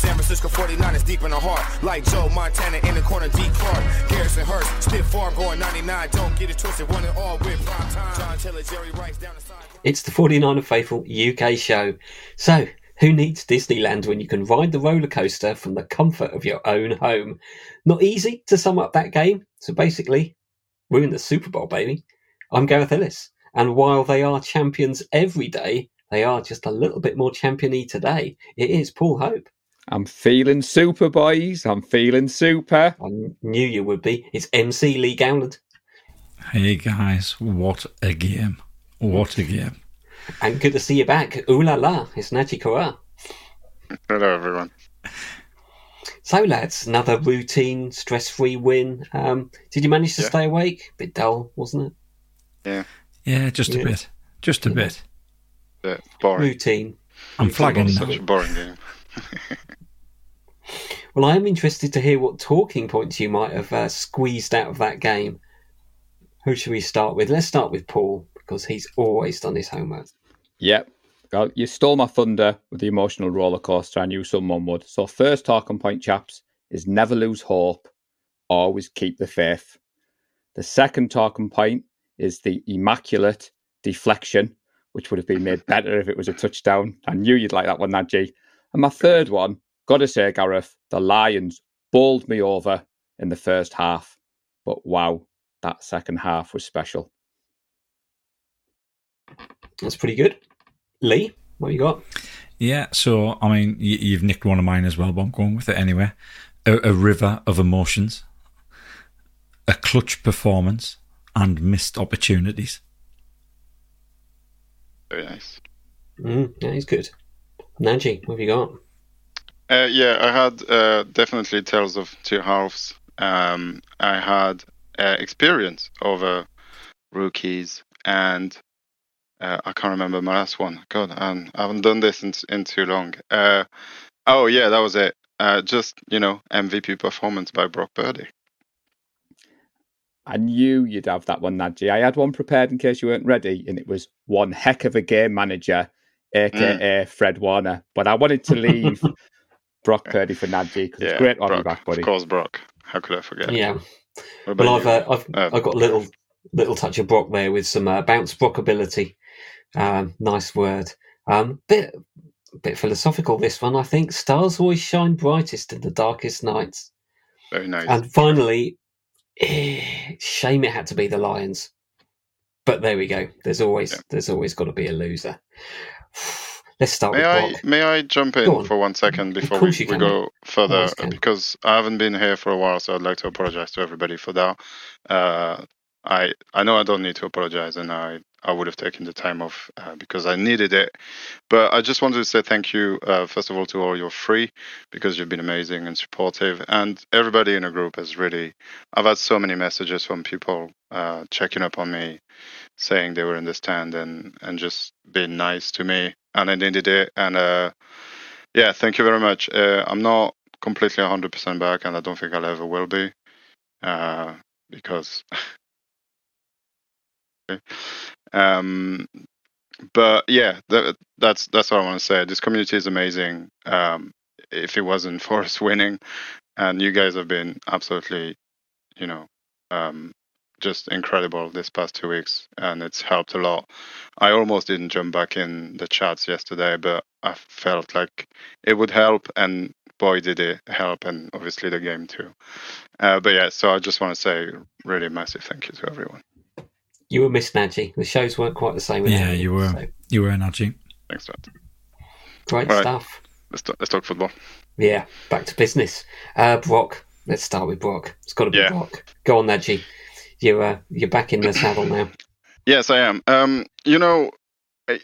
San Francisco 49ers deep in the heart. Like Joe Montana in the corner, D. Clark. Garrison Hearst, Stiff Farm going 99. Don't get it twisted, one and all with prime time. John Taylor, Jerry Rice down the side. It's the 49er Faithful UK show. So, who needs Disneyland when you can ride the roller coaster from the comfort of your own home? Not easy to sum up that game. So basically, we're in the Super Bowl, baby. I'm Gareth Ellis. And while they are champions every day, they are just a little bit more championy today. It is Paul Hope. I'm feeling super, boys. I'm feeling super. I knew you would be. It's MC Lee Gowland. Hey guys, what a game. What a game. And good to see you back. Ooh la la, it's Naji Kora. Hello, everyone. So, lads, another routine, stress free win. Um, did you manage to Yeah. stay awake? bit dull, wasn't it? Yeah, Yeah, just Yeah. a bit. Just a bit. yeah boring. Routine. I'm flagging now. such a boring game. Well, I am interested to hear what talking points you might have uh, squeezed out of that game. Who should we start with? Let's start with Paul, because he's always done his homework. Yep. Well, you stole my thunder with the emotional roller coaster. I knew someone would. So, first talking point, chaps, is never lose hope. Always keep the faith. The second talking point is the immaculate deflection, which would have been made better if it was a touchdown. I knew you'd like that one, Nadji. And my third one, gotta say, Gareth, the Lions bowled me over in the first half. But wow, that second half was special. That's pretty good. Lee, what have you got? Yeah, so, I mean, you, you've nicked one of mine as well, but I'm going with it anyway. A, a river of emotions, a clutch performance, and missed opportunities. Very nice. Mm, yeah, he's good. Naji, what have you got? Uh, yeah, I had uh, definitely Tales of Two Halves. Um, I had uh, experience over rookies, and uh, I can't remember my last one. God, um, I haven't done this in, in too long. Uh, oh, yeah, that was it. Uh, just, you know, MVP performance by Brock Purdy. I knew you'd have that one, Nadji. I had one prepared in case you weren't ready, and it was one heck of a game manager, aka Fred Warner. But I wanted to leave Brock Purdy for Nadji because Yeah, it's great to have Brock. you back, buddy. Of course, Brock. How could I forget? Yeah. What about Well, I've uh, I've Uh, I've got a little little touch of Brock there with some uh, bounce Brock ability. Um, nice word. Um, bit bit philosophical this one. I think stars always shine brightest in the darkest nights. Very nice. And finally, eh, shame it had to be the Lions. But there we go. There's always Yeah. there's always got to be a loser. Let's start May with I Brock. may I jump in on. for one second before we, we go further because I haven't been here for a while, so I'd like to apologize to everybody for that. Uh, I I know I don't need to apologize, and I I would have taken the time off uh, because I needed it. But I just wanted to say thank you uh, first of all to all your free because you've been amazing and supportive, and everybody in the group has really. I've had so many messages from people uh, checking up on me, saying they were in the stand and and just being nice to me, and I needed it. And uh, yeah, thank you very much. Uh, I'm not completely 100% back, and I don't think I'll ever will be, uh, because. um, but yeah, that, that's that's what I want to say. This community is amazing. Um, if it wasn't for us winning, and you guys have been absolutely, you know, um, just incredible this past two weeks, and it's helped a lot. I almost didn't jump back in the chats yesterday, but I felt like it would help, and boy, did it help, and obviously the game too. Uh, but yeah, so I just want to say really massive thank you to everyone. You were missed, Naji. The shows weren't quite the same. Yeah, you were. so You were, Najee. Thanks, Dad. great All right. stuff. Let's talk, let's talk football. Yeah, back to business. Uh, Brock, let's start with Brock. It's got to be Yeah. Brock. Go on, Naji. You're uh, you're back in the saddle now. Yes, I am. Um, you know, I-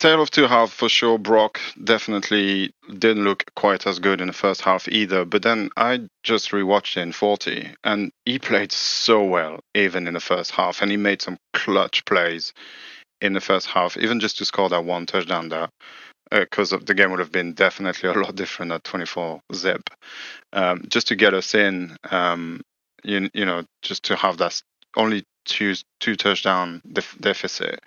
Tale of Two Halves for sure. Brock definitely didn't look quite as good in the first half either. But then I just rewatched it in 40, and he played so well even in the first half, and he made some clutch plays in the first half, even just to score that one touchdown there. Because the game would have been definitely a lot different at 24 zip. Um, just to get us in, um, you, you know, just to have that only two two touchdown def- deficit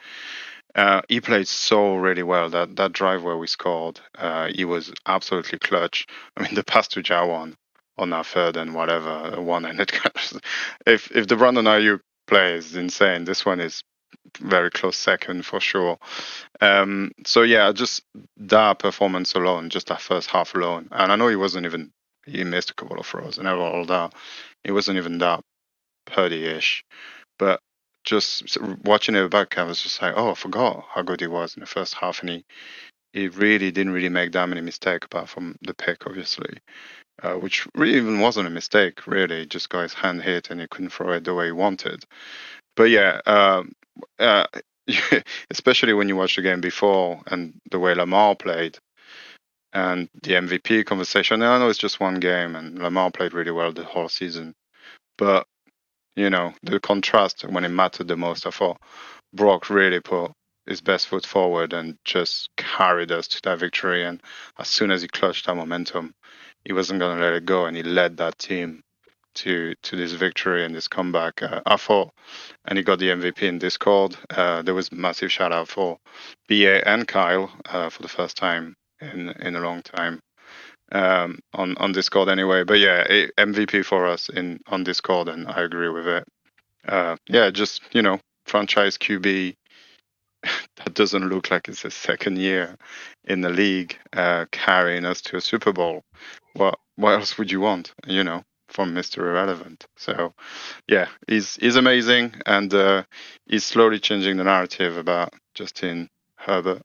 Uh, he played so really well. That that drive where we scored, uh, he was absolutely clutch. I mean, the pass to Jauan on our third and whatever one-handed catch. if if the Brandon Aiyuk play is insane, this one is very close second for sure. Um, so yeah, just that performance alone, just that first half alone, and I know he wasn't even he missed a couple of throws and all that. It wasn't even that Purdy-ish, but just watching it back, I was just like, oh, I forgot how good he was in the first half, and he he really didn't really make that many mistakes apart from the pick, obviously, uh, which really even wasn't a mistake. Really, he just got his hand hit and he couldn't throw it the way he wanted. But yeah, uh, uh, especially when you watch the game before and the way Lamar played, and the MVP conversation. I know it's just one game, and Lamar played really well the whole season, but you know the contrast when it mattered the most. I thought Brock really put his best foot forward and just carried us to that victory. And as soon as he clutched that momentum, he wasn't going to let it go, and he led that team to to this victory and this comeback. Uh, I thought, and he got the MVP in Discord. Uh, there was massive shout out for BA and Kyle uh, for the first time in in a long time um, on on Discord anyway. But yeah, MVP for us in on Discord, and I agree with it. Uh, yeah, just you know, franchise QB that doesn't look like it's his second year in the league, uh, carrying us to a Super Bowl. What what else would you want? You know, from Mr. Irrelevant. So, yeah, he's he's amazing, and uh, he's slowly changing the narrative about Justin Herbert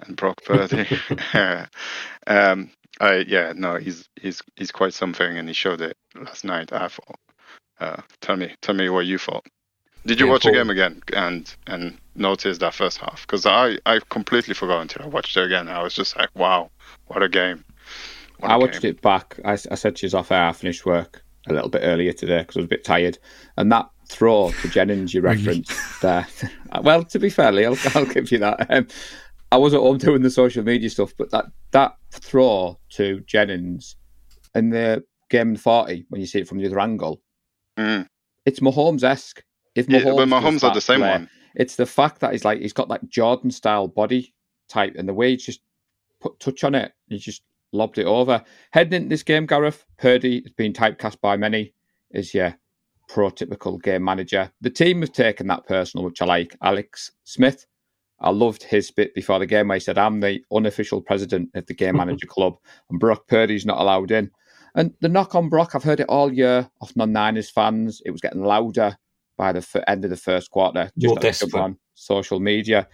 and Brock Purdy. um, I yeah, no, he's he's he's quite something, and he showed it last night. I thought. Uh, tell me, tell me what you thought. Did you yeah, watch the game again and and notice that first half? Because I I completely forgot until I watched it again. I was just like, wow, what a game! What a I watched game. it back. I, I said she's off air. I finished work a little bit earlier today because I was a bit tired, and that throw to Jennings you referenced there. well, to be fairly, I'll, I'll give you that. Um, I was at home doing the social media stuff, but that that throw to Jennings in the game forty when you see it from the other angle, mm. it's Mahomes esque. If Mahomes, yeah, but Mahomes had the same play, one. It's the fact that he's like he's got that Jordan style body type, and the way he just put touch on it, he just lobbed it over. Heading into this game, Gareth Purdy has been typecast by many as your prototypical game manager. The team have taken that personal, which I like. Alex Smith, I loved his bit before the game where he said, I'm the unofficial president of the game manager club, and Brock Purdy's not allowed in. And the knock on Brock, I've heard it all year off non Niners fans. It was getting louder by the f- end of the first quarter, just on social media.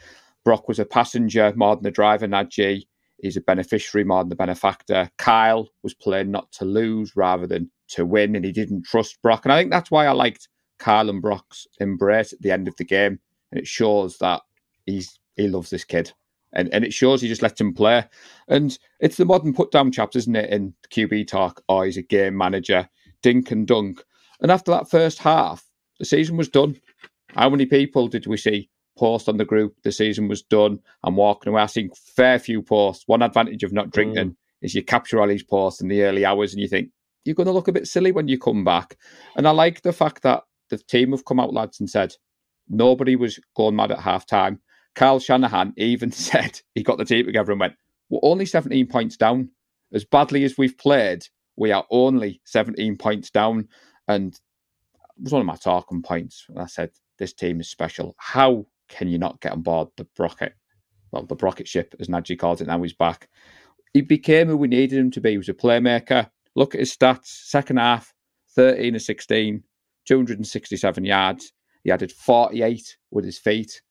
Brock was a passenger more than the driver, Najee. He's a beneficiary more than the benefactor. Kyle was playing not to lose rather than to win, and he didn't trust Brock. And I think that's why I liked Kyle and Brock's embrace at the end of the game. And it shows that he's he loves this kid. And and it shows he just lets him play. And it's the modern put down chaps, isn't it, in QB talk? Oh, he's a game manager, dink and dunk. And after that first half, the season was done. How many people did we see post on the group the season was done and walking away. I seen fair few posts. One advantage of not drinking mm. is you capture all these posts in the early hours and you think you're going to look a bit silly when you come back. And I like the fact that the team have come out, lads, and said nobody was going mad at half time. Kyle Shanahan even said he got the team together and went, We're only 17 points down. As badly as we've played, we are only 17 points down. And it was one of my talking points. I said, This team is special. How can you not get on board the Brocket? Well, the Brocket ship, as Najee calls it now, he's back. He became who we needed him to be. He was a playmaker. Look at his stats. Second half, 13 of 16, 267 yards. He added 48 with his feet.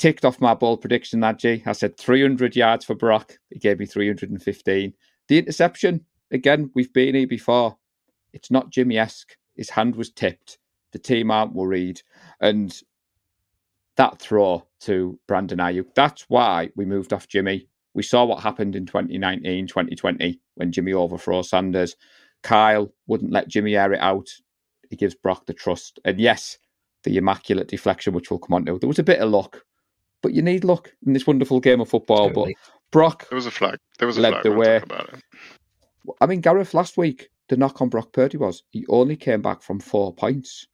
Ticked off my bold prediction, Najee. I said 300 yards for Brock. He gave me 315. The interception, again, we've been here before. It's not Jimmy esque. His hand was tipped. The team aren't worried. And that throw to Brandon Aiyuk. That's why we moved off Jimmy. We saw what happened in 2019, 2020 when Jimmy overthrows Sanders. Kyle wouldn't let Jimmy air it out. He gives Brock the trust. And yes, the immaculate deflection, which we'll come on to. There was a bit of luck, but you need luck in this wonderful game of football. Totally. But Brock. There was a flag. There was a led flag. the way. I mean, Gareth, last week, the knock on Brock Purdy was he only came back from four points.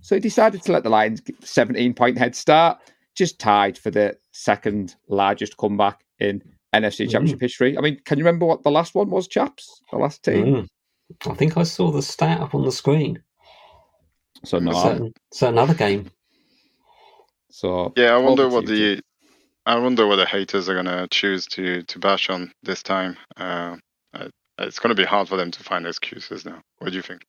So he decided to let the Lions get 17 point head start, just tied for the second largest comeback in NFC Championship history. I mean, can you remember what the last one was, chaps? The last team. Mm. I think I saw the stat up on the screen. So no, I'm- Certain, certain other game. So Yeah, I wonder what you, the I wonder what the haters are gonna choose to to bash on this time. Uh, it's gonna be hard for them to find excuses now. What do you think?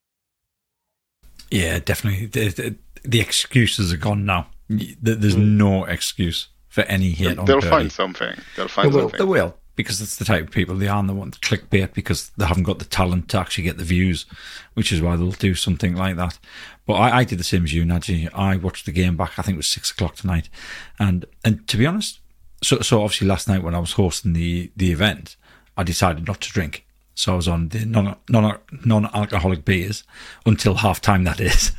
Yeah, definitely. The, the, the excuses are gone now. Y- there- There's no excuse for any hit on They'll find something. They'll They find will. something. They will because it's the type of people they are. And they want the clickbait because they haven't got the talent to actually get the views, which is why they'll do something like that. But I, I did the same as you, Najee. I watched the game back. I think it was six o'clock tonight, and and to be honest, so so obviously last night when I was hosting the the event, I decided not to drink. So I was on the non non non alcoholic beers until half time. That is,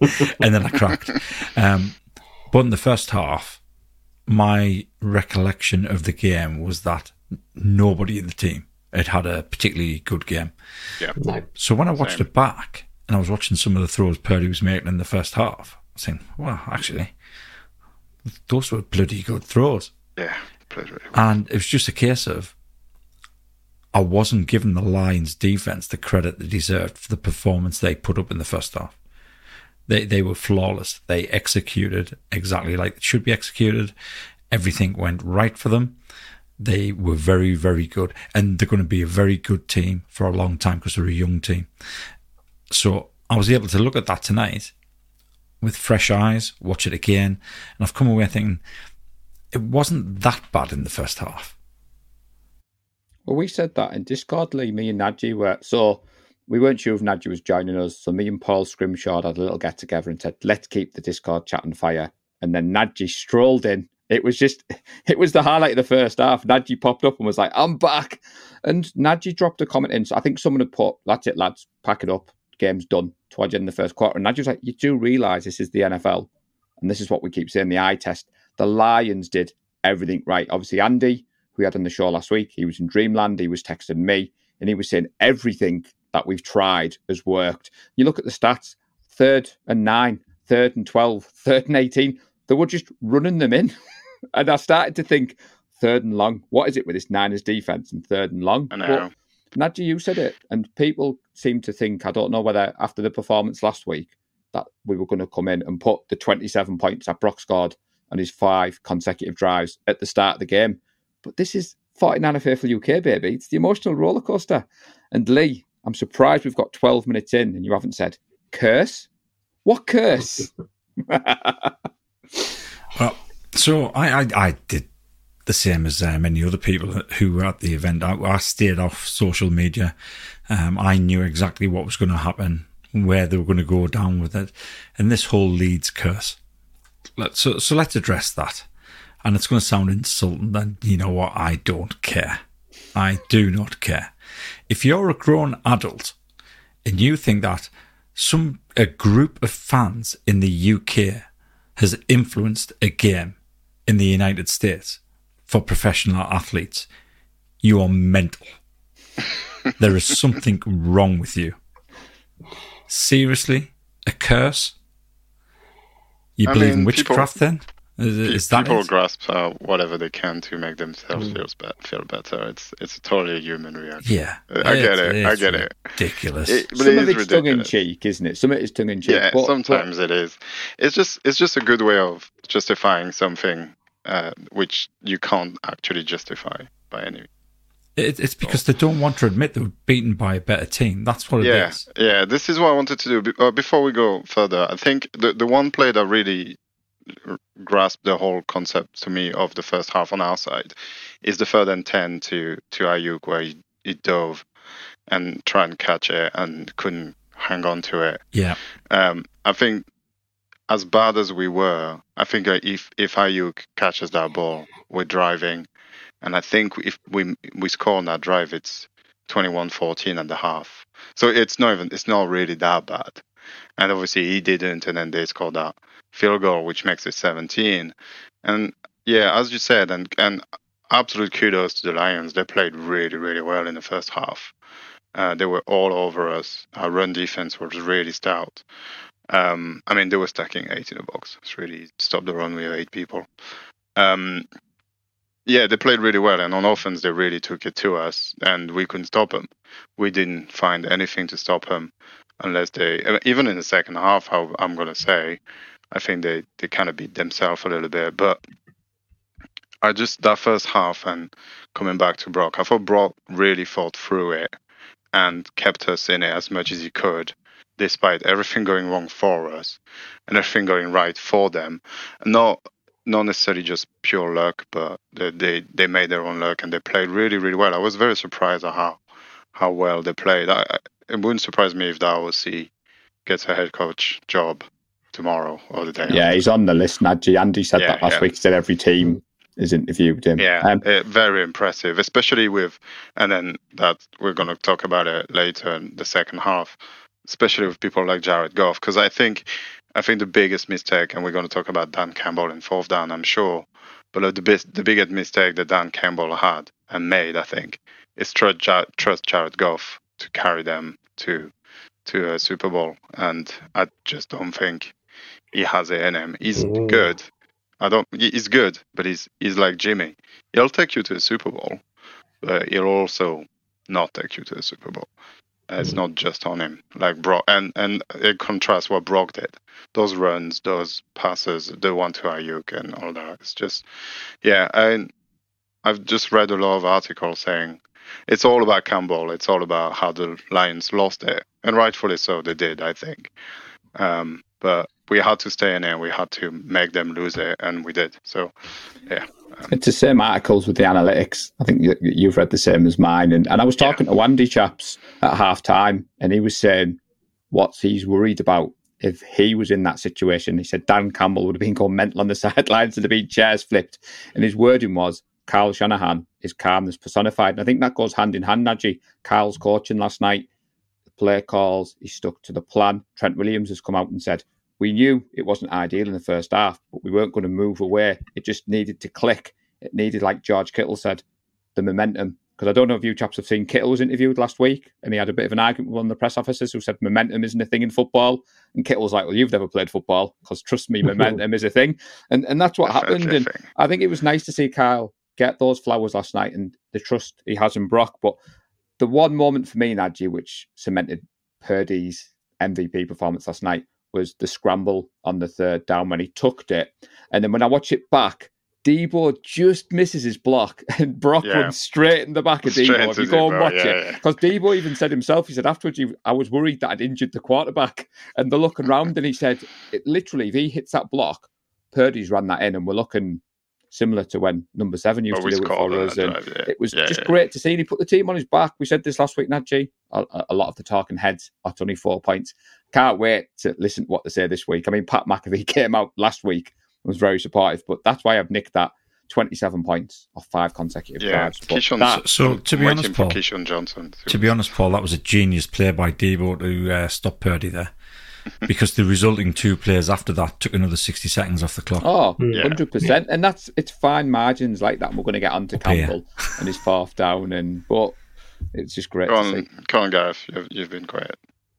and then I cracked. Um, but in the first half, my recollection of the game was that nobody in the team had had a particularly good game. No. So when I watched Same. it back and I was watching some of the throws Purdy was making in the first half, I was saying, well, actually, those were bloody good throws. Yeah, really well. And it was just a case of I wasn't giving the Lions defense the credit they deserved for the performance they put up in the first half. They they were flawless. They executed exactly like it should be executed. Everything went right for them. They were very, very good. And they're going to be a very good team for a long time because they're a young team. So I was able to look at that tonight with fresh eyes, watch it again, and I've come away thinking it wasn't that bad in the first half. Well, we said that in Discord, Lee, me and Nadji were. So we weren't sure if Nadji was joining us. So me and Paul Scrimshaw had a little get together and said, let's keep the Discord chat on fire. And then Nadji strolled in. It was just, it was the highlight of the first half. Nadji popped up and was like, I'm back. And Nadji dropped a comment in. So I think someone had put, that's it, lads, pack it up. Game's done towards the end of the first quarter. And Nadji was like, you do realise this is the NFL. And this is what we keep saying the eye test. The Lions did everything right. Obviously, Andy, who we had on the show last week, he was in Dreamland. He was texting me and he was saying everything that we've tried has worked. You look at the stats third and nine, third and 12, third and 18. They were just running them in. and I started to think, third and long, what is it with this Niners defense and third and long? I know. But Nadji, you said it, and people seem to think, I don't know whether after the performance last week, that we were going to come in and put the 27 points that Brock scored on his five consecutive drives at the start of the game. But this is 49 Faithful UK, baby. It's the emotional roller coaster. And Lee, I'm surprised we've got 12 minutes in and you haven't said curse. What curse? Well, so I, I, I did the same as uh, many other people who were at the event. I, I stayed off social media. Um, I knew exactly what was going to happen, where they were going to go down with it, and this whole Leeds curse. Let, so, so let's address that. And it's going to sound insulting, and you know what? I don't care. I do not care. If you're a grown adult and you think that some a group of fans in the UK has influenced a game in the United States for professional athletes, you are mental. there is something wrong with you. Seriously, a curse? You I believe in mean, people- witchcraft then? Is, is that People it? grasp uh, whatever they can to make themselves feel, be- feel better. It's it's totally a human reaction. Yeah, I get it. I get it. Ridiculous. It- but Some of it's tongue in cheek, isn't it? Some of it is tongue in cheek. Yeah, but- sometimes it is. It's just it's just a good way of justifying something uh, which you can't actually justify by any. It, it's because they don't want to admit they were beaten by a better team. That's what it is. Yeah, yeah. This is what I wanted to do. Uh, before we go further, I think the the one play that really grasped the whole concept to me of the first half on our side is the third and ten to to Aiyuk where he, he dove and tried and catch it and couldn't hang on to it. Yeah. Um, I think as bad as we were, I think if if Aiyuk catches that ball, we're driving, and I think if we we score on that drive, it's 21-14 and a half. So it's not even it's not really that bad. And obviously he didn't, and then they scored that field goal, which makes it 17. And yeah, as you said, and and absolute kudos to the Lions. They played really really well in the first half. Uh, they were all over us. Our run defense was really stout. Um, I mean, they were stacking eight in a box. It's really stopped the run with eight people. Um, yeah, they played really well, and on offense they really took it to us, and we couldn't stop them. We didn't find anything to stop them, unless they even in the second half. How I'm gonna say, I think they they kind of beat themselves a little bit, but I just that first half and coming back to Brock, I thought Brock really fought through it and kept us in it as much as he could, despite everything going wrong for us and everything going right for them. Not not necessarily just pure luck, but they, they, they made their own luck and they played really really well. I was very surprised at how how well they played. I, it wouldn't surprise me if Dawosi gets a head coach job tomorrow or the day. Yeah, after. he's on the list, Nadji. Andy said Yeah, that last yeah. week. He said every team has interviewed him. Yeah, Um, eh, very impressive, especially with, and then that we're going to talk about it later in the second half, especially with people like Jared Goff, because I think, I think the biggest mistake, and we're going to talk about Dan Campbell in fourth down, I'm sure, but the best, the biggest mistake that Dan Campbell had and made, I think, is trust, trust Jared Goff to carry them to to a Super Bowl, and I just don't think he has it in him. He's Ooh. good. I don't. He's good, but he's he's like Jimmy. He'll take you to a Super Bowl, but he'll also not take you to a Super Bowl. It's not just on him, like Brock. And and in contrast, what Brock did, those runs, those passes, the one to Aiyuk and all that. It's just, yeah. And I've just read a lot of articles saying it's all about Campbell. It's all about how the Lions lost it, and rightfully so. They did, I think. Um, but we had to stay in there. We had to make them lose it, and we did. So, yeah. It's the same articles with the analytics. I think you- you've read the same as mine. And, and I was talking to Andy Chaps at half time, and he was saying what he's worried about if he was in that situation. He said Dan Campbell would have been going mental on the sidelines and have been chairs flipped. And his wording was Carl Shanahan is calmness personified. And I think that goes hand in hand, Najee. Carl's coaching last night, the play calls, he stuck to the plan. Trent Williams has come out and said, we knew it wasn't ideal in the first half, but we weren't going to move away. It just needed to click. It needed, like George Kittle said, the momentum. Because I don't know if you chaps have seen Kittle was interviewed last week, and he had a bit of an argument with one of the press officers who said momentum isn't a thing in football. And Kittle's like, "Well, you've never played football, because trust me, momentum is a thing." And and that's what happened. And. I think it was nice to see Kyle get those flowers last night and the trust he has in Brock. But the one moment for me, Nadji, which cemented Purdy's MVP performance last night was the scramble on the third down when he tucked it. And then when I watch it back, Deebo just misses his block and Brock Yeah. runs straight in the back of Straight Deebo. If you go and watch yeah, it, yeah. because Deebo even said himself, he said afterwards, he, I was worried that I'd injured the quarterback. And they're looking round and he said, it, literally, if he hits that block, Purdy's run that in and we're looking similar to when number seven used Always to do it for us. And drive, yeah. it was Yeah, just yeah. great to see. And he put the team on his back. We said this last week, Nadji. A, a lot of the talking heads are 24 points. Can't wait to listen to what they say this week. I mean, Pat McAfee came out last week and was very supportive, but that's why I've nicked that 27 points off five consecutive Yeah, drives. But Keyshawn. that- So, to be honest, Paul- Johnson. to- To be honest, Paul, that was a genius play by Deebo to uh, stop Purdy there, because the resulting two players after that took another sixty seconds off the clock. Oh, Yeah. 100%. And that's it's fine margins like that. We're going to get onto Up here. Campbell and his fourth down. and But it's just great Go to on, see. go on, Gareth. You've, you've been quiet.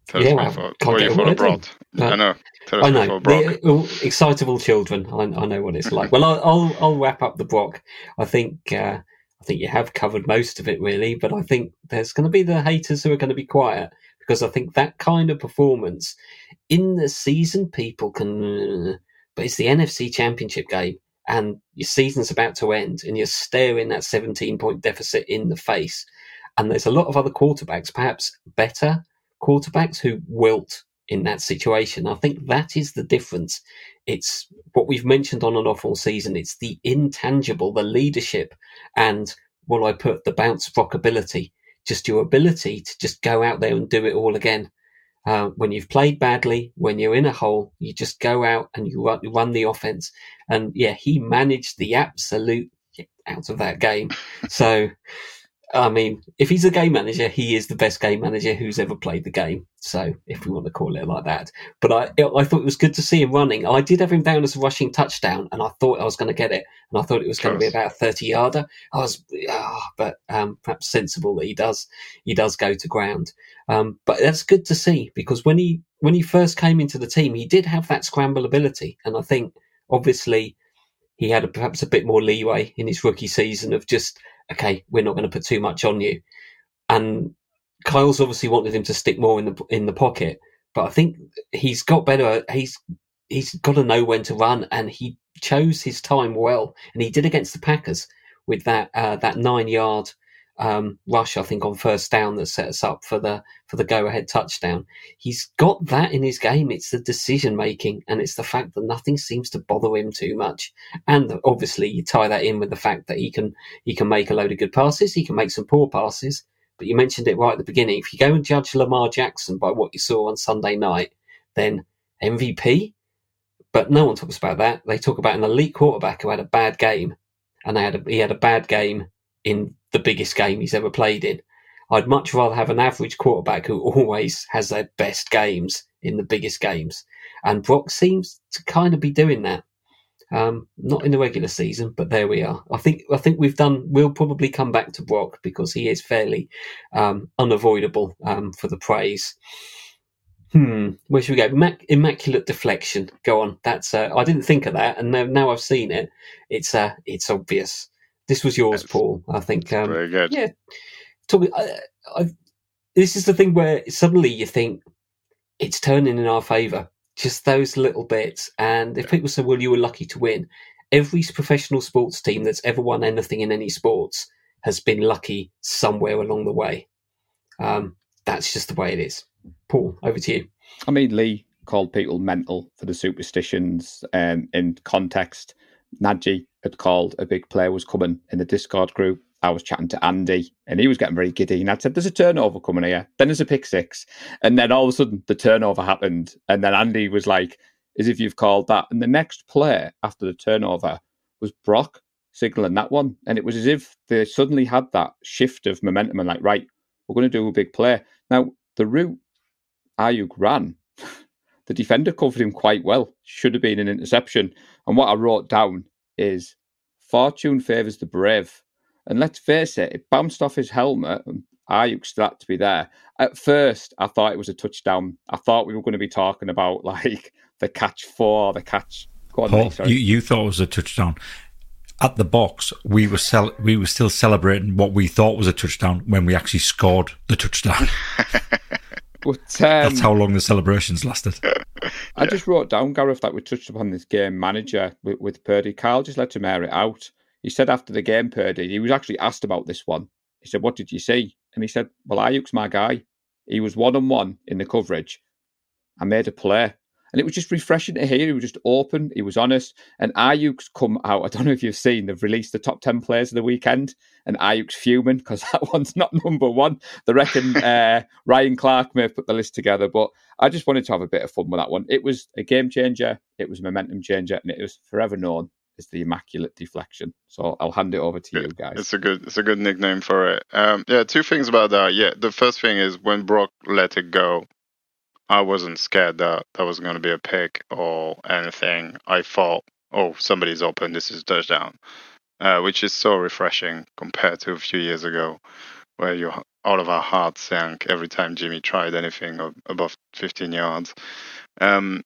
Tell Yeah, us what I you thought, can't what get you a thought word of Brock. in. I know. Tell us I know. Brock. The, oh, excitable children. I, I know what it's like. Well, I'll, I'll I'll wrap up the Brock. I think uh, I think you have covered most of it really, but I think there's going to be the haters who are going to be quiet because I think that kind of performance in the season, people can. But it's the NFC Championship game, and your season's about to end, and you're staring that 17 point deficit in the face. And there's a lot of other quarterbacks, perhaps better quarterbacks, who wilt in that situation. I think that is the difference. It's what we've mentioned on and off all season. It's the intangible, the leadership, and what I put the bounce rock ability, just your ability to just go out there and do it all again. Uh, when you've played badly, when you're in a hole, you just go out and you run, you run the offense. And yeah, he managed the absolute out of that game. So, I mean, if he's a game manager, he is the best game manager who's ever played the game. So, if we want to call it like that, but I, I thought it was good to see him running. I did have him down as a rushing touchdown, and I thought I was going to get it, and I thought it was going to be about a thirty yarder. I was, ah, but um, perhaps sensible that he does he does go to ground. Um, but that's good to see because when he when he first came into the team, he did have that scramble ability, and I think obviously he had a, perhaps a bit more leeway in his rookie season of just, okay, we're not going to put too much on you. And Kyle's obviously wanted him to stick more in the in the pocket, but I think he's got better. He's he's got to know when to run, and he chose his time well, and he did against the Packers with that uh, that nine yard um, rush, I think, on first down that set us up for the for the go ahead touchdown. He's got that in his game. It's the decision making, and it's the fact that nothing seems to bother him too much. And obviously, you tie that in with the fact that he can he can make a load of good passes. He can make some poor passes. But you mentioned it right at the beginning. If you go and judge Lamar Jackson by what you saw on Sunday night, then MVP. But no one talks about that. They talk about an elite quarterback who had a bad game, and they had a, he had a bad game in the biggest game he's ever played in. I'd much rather have an average quarterback who always has their best games in the biggest games. And Brock seems to kind of be doing that. Um, not in the regular season, but there we are. I think I think we've done. We'll probably come back to Brock because he is fairly um, unavoidable um, for the praise. Hmm. Where should we go? Mac- immaculate deflection. Go on. That's. Uh, I didn't think of that, and now, now I've seen it. It's. Uh, it's obvious. This was yours, Yes. Paul. I think. Um, Very good. yeah. Talk, I, I, this is the thing where suddenly you think it's turning in our favour. Just those little bits. And if people say, well, you were lucky to win, every professional sports team that's ever won anything in any sports has been lucky somewhere along the way. Um, that's just the way it is. Paul, over to you. I mean, Lee called people mental for the superstitions um, in context. Nadji had called a big player was coming in the Discord group. I was chatting to Andy and he was getting very giddy. And I'd said, There's a turnover coming here. Then there's a pick six. And then all of a sudden the turnover happened. And then Andy was like, As if you've called that. And the next play after the turnover was Brock signaling that one. And it was as if they suddenly had that shift of momentum and like, right, we're going to do a big play. Now, the route Aiyuk ran, the defender covered him quite well. Should have been an interception. And what I wrote down is fortune favours the brave. And let's face it, it bounced off his helmet. And Aiyuk still had to be there. At first, I thought it was a touchdown. I thought we were going to be talking about like the catch four, the catch. Go on, Paul, Lee, sorry. you, you thought it was a touchdown. At the box, we were cel- we were still celebrating what we thought was a touchdown when we actually scored the touchdown. but, um, That's how long the celebrations lasted. I just wrote down, Gareth, that we touched upon this game manager with, with Purdy. Carl just let him air it out. He said after the game, Purdy, he was actually asked about this one. He said, What did you see? And he said, Well, Aiyuk's my guy. He was one on one in the coverage. I made a play. And it was just refreshing to hear. He was just open. He was honest. And Aiyuk's come out. I don't know if you've seen, they've released the top 10 players of the weekend. And Aiyuk's fuming because that one's not number one. They reckon uh, Ryan Clark may have put the list together. But I just wanted to have a bit of fun with that one. It was a game changer. It was a momentum changer. And it was forever known as the Immaculate Deflection. So I'll hand it over to you guys. It's a good, it's a good nickname for it. Um, yeah, two things about that. Yeah, the first thing is when Brock let it go, I wasn't scared that that was going to be a pick or anything. I thought, oh, somebody's open. This is touchdown, uh, which is so refreshing compared to a few years ago, where you all of our hearts sank every time Jimmy tried anything above 15 yards. Um,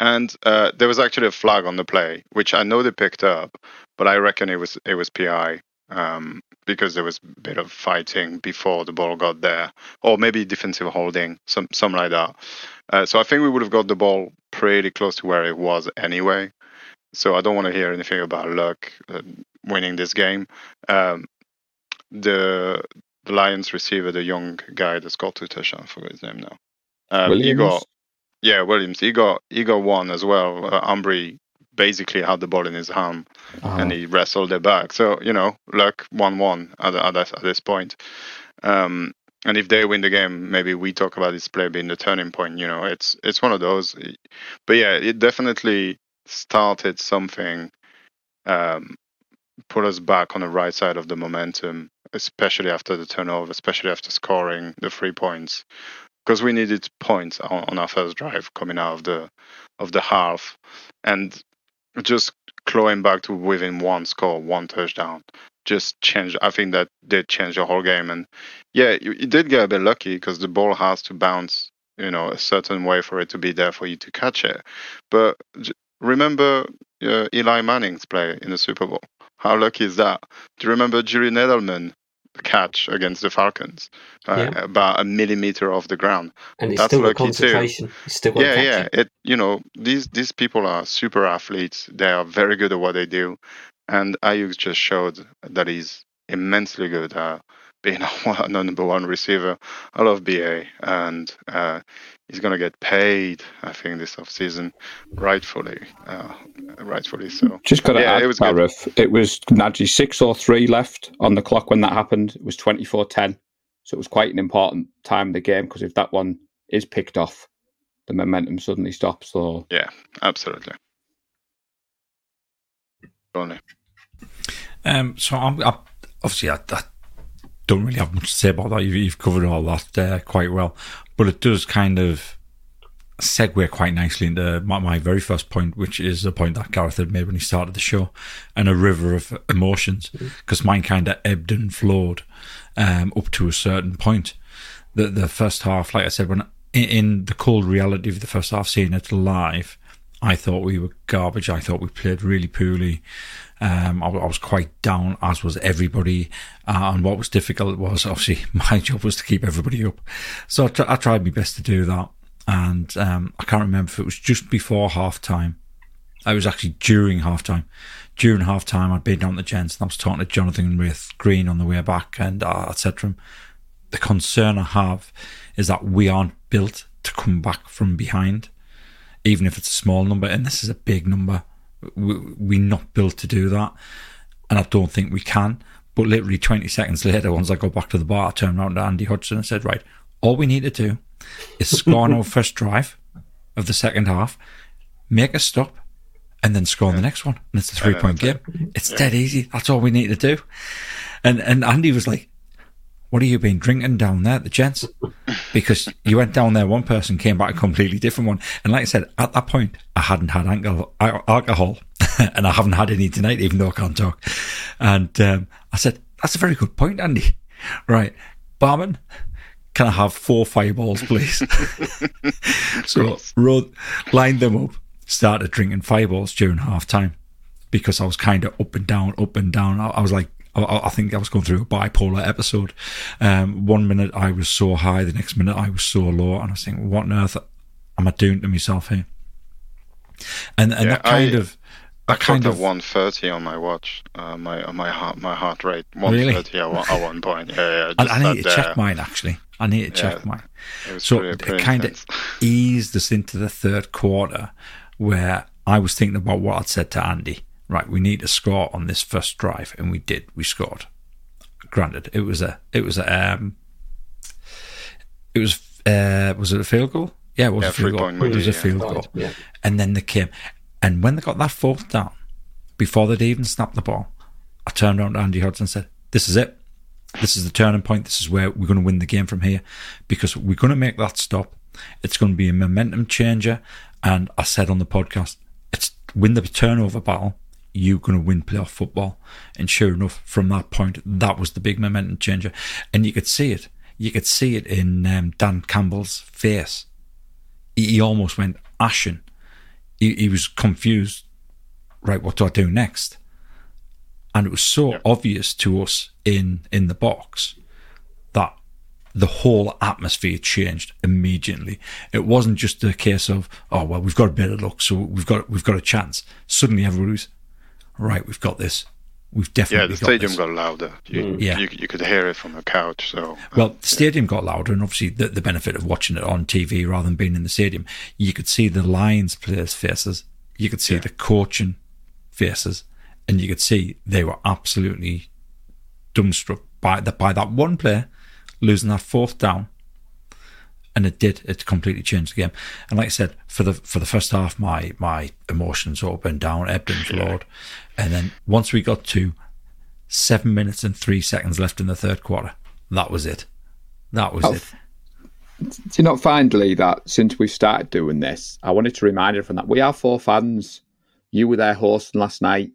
and uh, there was actually a flag on the play, which I know they picked up, but I reckon it was it was PI um, because there was a bit of fighting before the ball got there, or maybe defensive holding, some something like that. Uh, so I think we would have got the ball pretty close to where it was anyway. So I don't want to hear anything about luck uh, winning this game. Um, the the Lions receiver, the young guy that's got two touchdowns, I forgot his name now. Um, he got yeah, Williams. He got he got one as well. Uh, Amon-Ra basically had the ball in his hand Ah, and he wrestled it back. So you know, luck one one at at, this- at this point. Um, and if they win the game, maybe we talk about this play being the turning point. You know, it's it's one of those. But yeah, it definitely started something. Um, put us back on the right side of the momentum, especially after the turnover, especially after scoring the three points, because we needed points on, on our first drive coming out of the of the half, and just clawing back to within one score, one touchdown, just changed. I think that did change the whole game. And yeah, you, you did get a bit lucky because the ball has to bounce, you know, a certain way for it to be there for you to catch it. But remember uh, Eli Manning's play in the Super Bowl? How lucky is that? Do you remember Julian Edelman catch against the Falcons uh, Yeah. about a millimeter off the ground? And it's That's still too. concentration. Still yeah, yeah. it. It you know these these people are super athletes. They are very good at what they do, and Aiyuk just showed that he's immensely good at being a number one receiver. I love BA, and uh, he's gonna get paid. I think this off season, rightfully, uh, rightfully so. Just got to Yeah, add, it was good. Gareth, it was Najee 603 left on the clock when that happened. It was 24 10. So it was quite an important time of the game because if that one is picked off, the momentum suddenly stops. So Yeah, absolutely. Only. Um, so I'm, I, obviously I, I don't really have much to say about that. You've, you've covered all that uh, quite well, but it does kind of segue quite nicely into my, my very first point, which is a point that Gareth had made when he started the show, and a river of emotions, because mine kind of ebbed and flowed um, up to a certain point. The the first half, like I said, when in, in the cold reality of the first half, seeing it live, I thought we were garbage. I thought we played really poorly. Um, I, I was quite down, as was everybody. Uh, and what was difficult was obviously my job was to keep everybody up. So I, tr- I tried my best to do that. And um, I can't remember if it was just before half time. It was actually during half time. During half time, I'd been down to the Gents and I was talking to Jonathan with Green on the way back, and uh, The concern I have is that we aren't built to come back from behind even if it's a small number, and this is a big number. We, we're not built to do that, and I don't think we can. But literally 20 seconds later, once I got back to the bar, I turned around to Andy Hudson and said, Right, all we need to do is score on our first drive of the second half, make a stop, and then score on the next one. And it's a three point game. It's dead easy. That's all we need to do. And and Andy was like, what have you been drinking down there at the gents? Because you went down there, one person came back a completely different one. And like I said, at that point, I hadn't had alcohol, alcohol and I haven't had any tonight, even though I can't talk. And um, I said, that's a very good point, Andy. Right. Barman, can I have four fireballs, please? so wrote, lined them up, started drinking fireballs during half time because I was kind of up and down, up and down. I, I was like, I, I think I was going through a bipolar episode. Um, one minute I was so high, the next minute I was so low, and I was thinking, what on earth am I doing to myself here? And and Yeah, that kind I- of, I kind of, 130 on my watch, uh, my my heart my heart rate Really? 130 at, one, at one point. Yeah, yeah. I, I need to sat check mine actually. I need to check Yeah. mine. It So pretty- it pretty kind of eased us into the third quarter where I was thinking about what I'd said to Andy. Right, we need to score on this first drive, and we did. We scored. Granted, it was a, it was a, um, it was, uh, was it a field goal? Yeah, it was Yeah, a field goal. It was a field yeah. goal. Yeah. And then they came, and when they got that fourth down, before they'd even snapped the ball, I turned around to Andy Hudson and said, "This is it. This is the turning point. This is where we're going to win the game from here because we're going to make that stop. It's going to be a momentum changer." And I said on the podcast, "It's win the turnover battle. You're going to win playoff football." And sure enough, from that point, that was the big momentum changer, and you could see it. You could see it in um, Dan Campbell's face. He, he almost went ashen. He, he was confused. Right, what do I do next? and it was so obvious to us in in the box that the whole atmosphere changed immediately. It wasn't just a case of oh well we've got a bit of luck so we've got we've got a chance. Suddenly everybody was right. We've got this. We've Yeah, definitely the got stadium this. got louder. You, mm. Yeah. you, you could hear it from the couch. So Well, uh, the stadium got louder, and obviously the, the benefit of watching it on TV rather than being in the stadium, you could see the Lions players' faces, you could see the coaching faces, and you could see they were absolutely dumbstruck by that by that one player losing that fourth down. And it did. It completely changed the game. And like I said, for the for the first half, my my emotions up and down, ebbed and flowed. And then once we got to seven minutes and three seconds left in the third quarter, that was it. That was Oh, it. Do you not find, Lee, that since we've started doing this, I wanted to remind everyone that we are four fans. You were there hosting last night.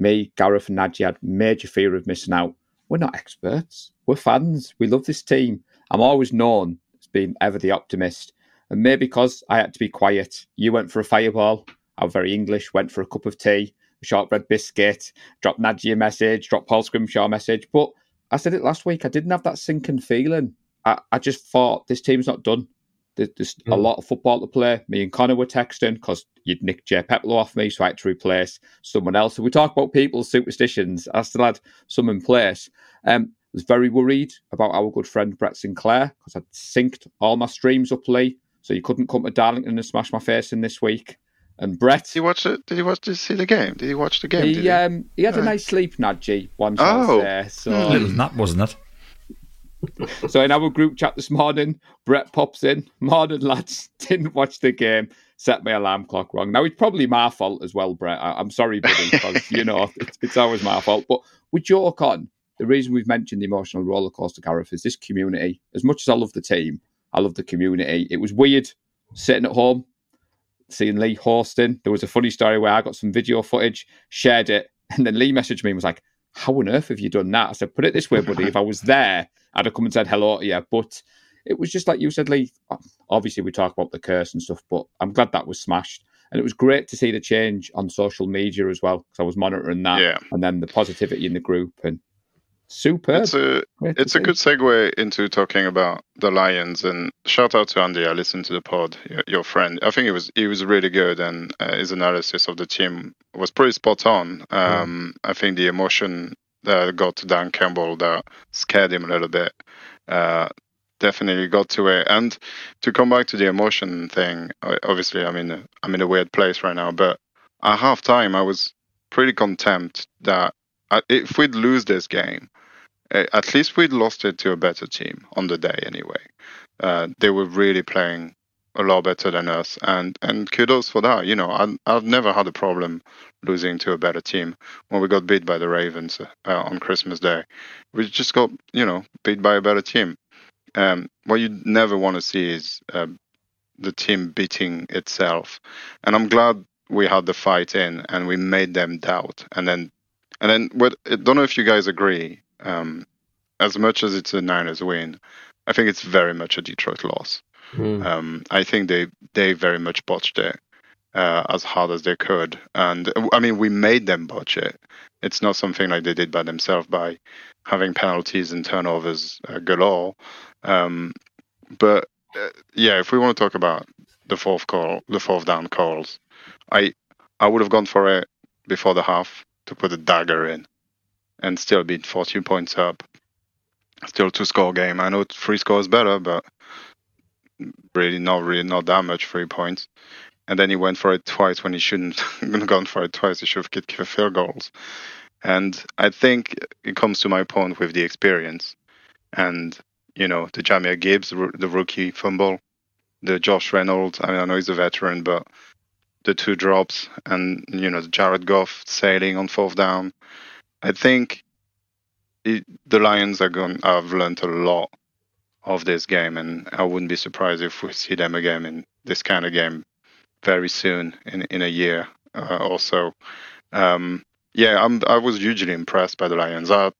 Me, Gareth, and Nadji had major fear of missing out. We're not experts. We're fans. We love this team. I'm always known as being ever the optimist. And maybe because I had to be quiet, you went for a fireball I'm very English, went for a cup of tea, shortbread biscuit, drop Nadji a message, drop Paul Scrimshaw a message. But I said it last week, I didn't have that sinking feeling. I, I just thought this team's not done. There's mm. a lot of football to play. Me and Connor were texting because you'd nick Jay Peplow off me, so I had to replace someone else. So we talk about people's superstitions. I still had some in place. Um, was very worried about our good friend Brett Sinclair because I'd synced all my streams up Lee, so you couldn't come to Darlington and smash my face in this week. And Brett, did you watch it? Did you watch? Did you see the game? Did you watch the game? He, he? Um, he had a nice sleep, Nadji. Once oh. I was oh. there, so little nap, wasn't it? so in our group chat this morning, Brett pops in. Morning, lads. Didn't watch the game. Set my alarm clock wrong. Now it's probably my fault as well, Brett. I, am sorry, buddy, because you know it's, it's, always my fault. But we joke on, the reason we've mentioned the emotional roller coaster, Gareth, is this community. As much as I love the team, I love the community. It was weird sitting at home, seeing Lee hosting. There was a funny story where I got some video footage, shared it, and then Lee messaged me and was like, "How on earth have you done that?" I said, "Put it this way, buddy. if I was there." I'd have come and said hello to you. But it was just like you said, Lee. Obviously, we talk about the curse and stuff, but I'm glad that was smashed. And it was great to see the change on social media as well, because I was monitoring that. Yeah. And then the positivity in the group and super. It's a it's a good segue into talking about the Lions. And shout out to Andy. I listened to the pod, your friend. I think it was he was really good, and uh, his analysis of the team was pretty spot on. Um, I think the emotion that got to Dan Campbell that scared him a little bit. Uh, definitely got to it. And to come back to the emotion thing, obviously I'm in a, I'm in a weird place right now. But at halftime I was pretty content that uh, if we'd lose this game, at least we'd lost it to a better team on the day anyway. Uh, they were really playing a lot better than us, and and kudos for that. You know, I, I've never had a problem losing to a better team. When we got beat by the Ravens uh, on Christmas Day, we just got you know beat by a better team. Um, what you never want to see is uh, the team beating itself, and I'm glad we had the fight in and we made them doubt, and then and then what? I don't know if you guys agree. Um, as much as it's a Niners win, I think it's very much a Detroit loss. Mm. Um, I think they they very much botched it uh, as hard as they could, and I mean we made them botch it. It's not something like they did by themselves by having penalties and turnovers uh, galore. Um, but uh, yeah, if we want to talk about the fourth call, the fourth down calls, I I would have gone for it before the half to put a dagger in, and still be 14 points up. Still two score game. I know three scores better, but really not really not that much three points. And then he went for it twice when he shouldn't have gone for it twice. He should have kicked field goals. And I think it comes to my point with the experience. And, you know, the Jahmyr Gibbs, the rookie fumble, the Josh Reynolds, I mean, I know he's a veteran, but the two drops and, you know, the Jared Goff sailing on fourth down. I think it, the Lions are going, have learned a lot of this game, and I wouldn't be surprised if we see them again in this kind of game very soon in in a year uh, or so. Um, yeah, I'm, I was hugely impressed by the Lions. I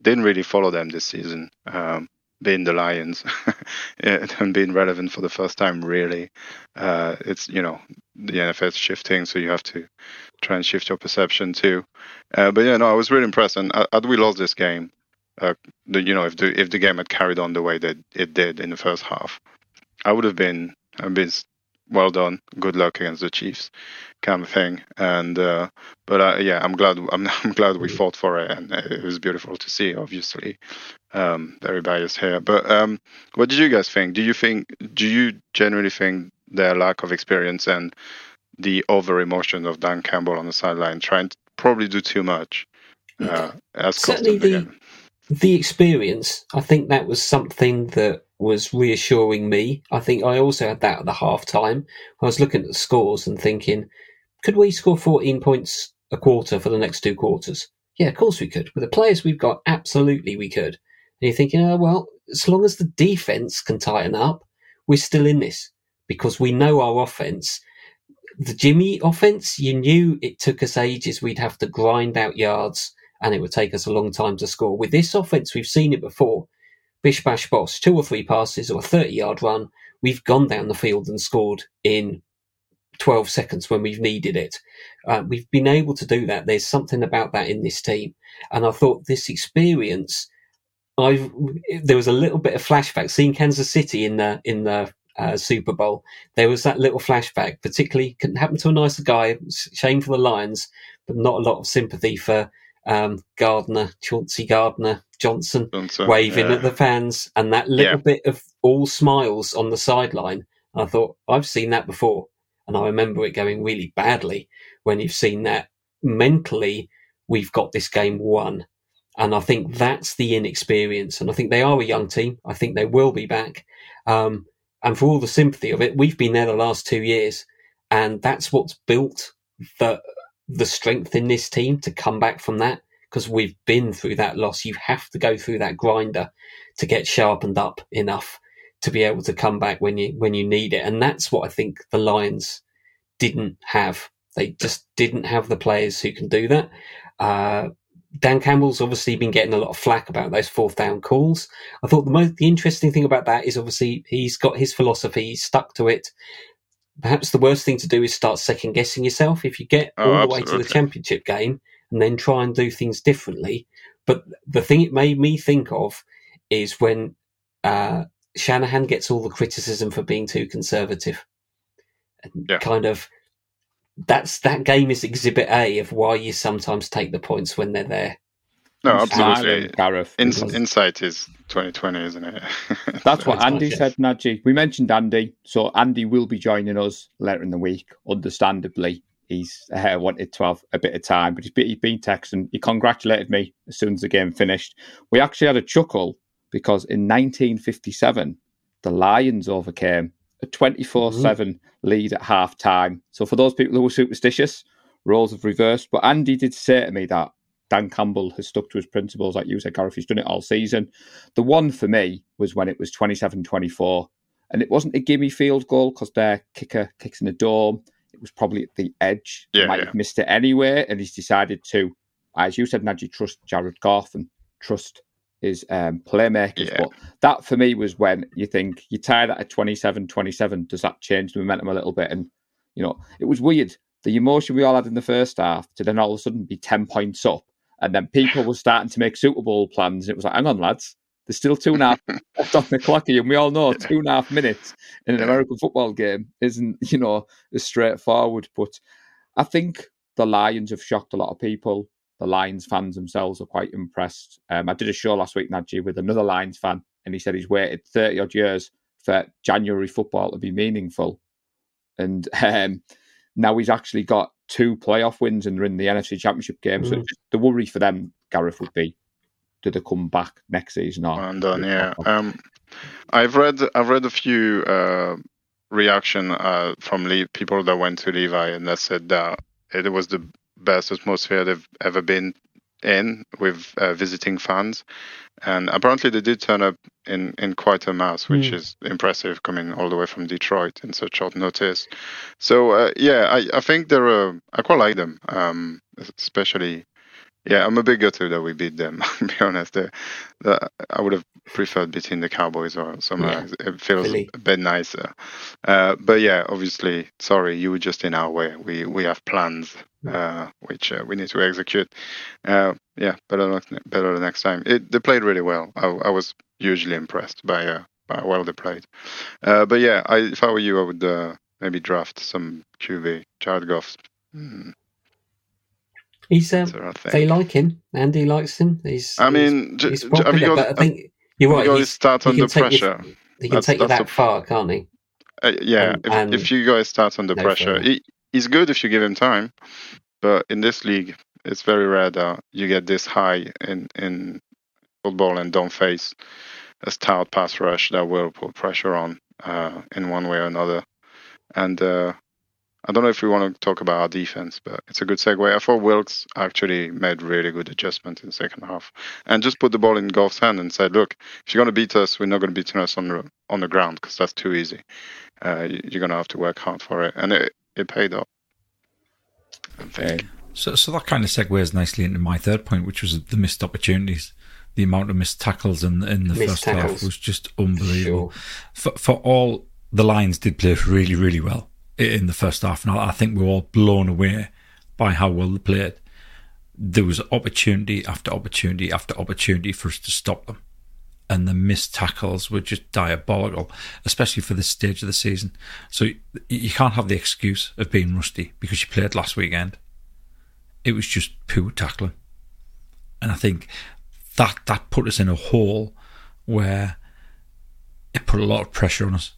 didn't really follow them this season, um, being the Lions and being relevant for the first time. Really, uh, it's you know the NFL is shifting, so you have to try and shift your perception too. Uh, but yeah, no, I was really impressed. And uh, had we lost this game, uh, the, you know, if the if the game had carried on the way that it did in the first half, I would have been I've been well done, good luck against the Chiefs, kind of thing. And uh, but uh, yeah, I'm glad I'm, I'm glad we fought for it, and it was beautiful to see. Obviously, um, very biased here, but um, what did you guys think? Do you think do you generally think their lack of experience and the over emotion of Dan Campbell on the sideline trying to probably do too much uh, as certainly the the experience, I think that was something that was reassuring me. I think I also had that at the half time. I was looking at the scores and thinking, could we score 14 points a quarter for the next two quarters? Yeah, of course we could. With the players we've got, absolutely we could. And you're thinking, oh, well, as long as the defense can tighten up, we're still in this because we know our offense. The Jimmy offense, you knew it took us ages. We'd have to grind out yards and it would take us a long time to score. With this offense, we've seen it before. Bish bash boss, two or three passes or a 30 yard run, we've gone down the field and scored in 12 seconds when we've needed it. Uh, we've been able to do that. There's something about that in this team. And I thought this experience, I've, there was a little bit of flashback seeing Kansas City in the, in the uh, Super Bowl. There was that little flashback, particularly couldn't happen to a nicer guy. Shame for the Lions, but not a lot of sympathy for um, Gardner, Chauncey Gardner Johnson, Johnson waving yeah. at the fans, and that little yeah. bit of all smiles on the sideline. I thought I've seen that before, and I remember it going really badly when you've seen that. Mentally, we've got this game won. And I think that's the inexperience. And I think they are a young team. I think they will be back. Um, and for all the sympathy of it, we've been there the last two years. And that's what's built the, the strength in this team to come back from that because we've been through that loss. You have to go through that grinder to get sharpened up enough to be able to come back when you when you need it. And that's what I think the Lions didn't have. They just didn't have the players who can do that. Uh, Dan Campbell's obviously been getting a lot of flack about those fourth down calls. I thought the most the interesting thing about that is obviously he's got his philosophy, he's stuck to it. Perhaps the worst thing to do is start second guessing yourself. If you get oh, all the way to the championship game and then try and do things differently. But the thing it made me think of is when uh, Shanahan gets all the criticism for being too conservative. And yeah. kind of that's that game is exhibit A of why you sometimes take the points when they're there. No, absolutely. Gareth. In, insight is 2020, isn't it? That's what Andy said, Nadji. We mentioned Andy, so Andy will be joining us later in the week, understandably he's uh, wanted to have a bit of time, but he's been, he's been texting. He congratulated me as soon as the game finished. We actually had a chuckle because in 1957, the Lions overcame a 24 mm-hmm. 7 lead at half time. So for those people who were superstitious, roles have reversed. But Andy did say to me that Dan Campbell has stuck to his principles, like you said, Gareth. He's done it all season. The one for me was when it was 27 24. And it wasn't a gimme field goal because their kicker kicks in the dome it was probably at the edge. Yeah, he might yeah. have missed it anyway, and he's decided to, as you said, Nadji, trust Jared Goff and trust his um, playmakers. Yeah. But that for me was when you think you tie that at 27 27. Does that change the momentum a little bit? And, you know, it was weird. The emotion we all had in the first half to then all of a sudden be 10 points up. And then people were starting to make Super Bowl plans. It was like, hang on, lads, there's still two and a half left on the clock and we all know two and a half minutes in an American football game isn't, you know, as straightforward. But I think the Lions have shocked a lot of people. The Lions fans themselves are quite impressed. Um, I did a show last week, Nadji, with another Lions fan, and he said he's waited 30 odd years for January football to be meaningful. And um, now he's actually got two playoff wins and they're in the NFC Championship game. Mm. So the worry for them, Gareth, would be do they come back next season? Or and done, yeah. Um, I've read I've read a few uh, reaction uh, from Le- people that went to Levi and that said that it was the best atmosphere they've ever been in with uh, visiting fans, and apparently they did turn up in in quite a mass, which mm. is impressive coming all the way from Detroit in such short notice. So uh, yeah, I, I think they're uh, I quite like them, um, especially yeah, I'm a bit gutted that we beat them. to be honest, the, the, I would have preferred beating the Cowboys or something. Yeah. It feels really? a bit nicer. Uh, but yeah, obviously, sorry, you were just in our way. We we have plans uh, which uh, we need to execute. Uh, yeah, better better the next time. It, they played really well. I, I was hugely impressed by, uh, by how well they played. Uh, but yeah, I, if I were you, I would maybe draft some QB, Jared Goff. Mm He's um, they like him. Andy likes him. He's. I mean, he's, he's popular, but I think you're right. You start under pressure. You, he can that's, take you that a, far, can't he? Uh, yeah, and, if, and if you guys start under no pressure, he, he's good if you give him time. But in this league, it's very rare that you get this high in in football and don't face a stout pass rush that will put pressure on uh, in one way or another. And uh, I don't know if we want to talk about our defense, but it's a good segue. I thought Wilks actually made really good adjustment in the second half and just put the ball in Goff's hand and said, "Look, if you're going to beat us, we're not going to beat us on the on the ground because that's too easy. Uh, you're going to have to work hard for it," and it it paid off. Okay. So, so that kind of segues nicely into my third point, which was the missed opportunities. The amount of missed tackles in, in the missed first tackles. half was just unbelievable. Sure. For, for all the Lions did play really, really well in the first half, and I think we were all blown away by how well they played. There was opportunity after opportunity after opportunity for us to stop them. And the missed tackles were just diabolical, especially for this stage of the season. So you can't have the excuse of being rusty because you played last weekend. It was just poor tackling. And I think that that put us in a hole where it put a lot of pressure on us.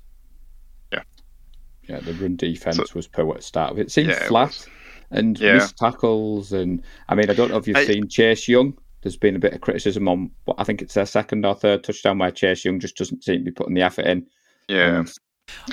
Yeah, yeah. The run defense so, was poor at the start of it. It seemed yeah, flat it and yeah. missed tackles, and I mean, I don't know if you've I, seen Chase Young. There's been a bit of criticism on, but I think it's their second or third touchdown where Chase Young just doesn't seem to be putting the effort in. Yeah. Um,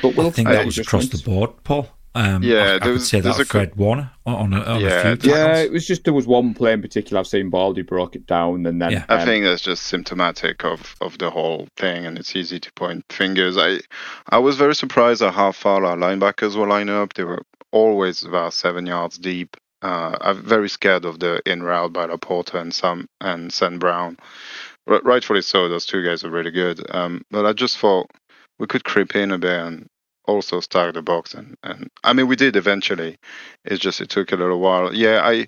but I think that was across the board, Paul. Um, yeah, I, I would say that a, Fred Warner on, a, on yeah, a few Yeah, it was just there was one play in particular I've seen Baldy broke it down, and then yeah. I think that's just symptomatic of, of the whole thing, and it's easy to point fingers. I I was very surprised at how far our linebackers were lining up. They were always about seven yards deep. Uh, I'm very scared of the in route by LaPorta and some and St. Brown. R- rightfully so, those two guys are really good. Um, but I just thought we could creep in a bit and also start the box and, and I mean we did eventually. It's just it took a little while. Yeah, I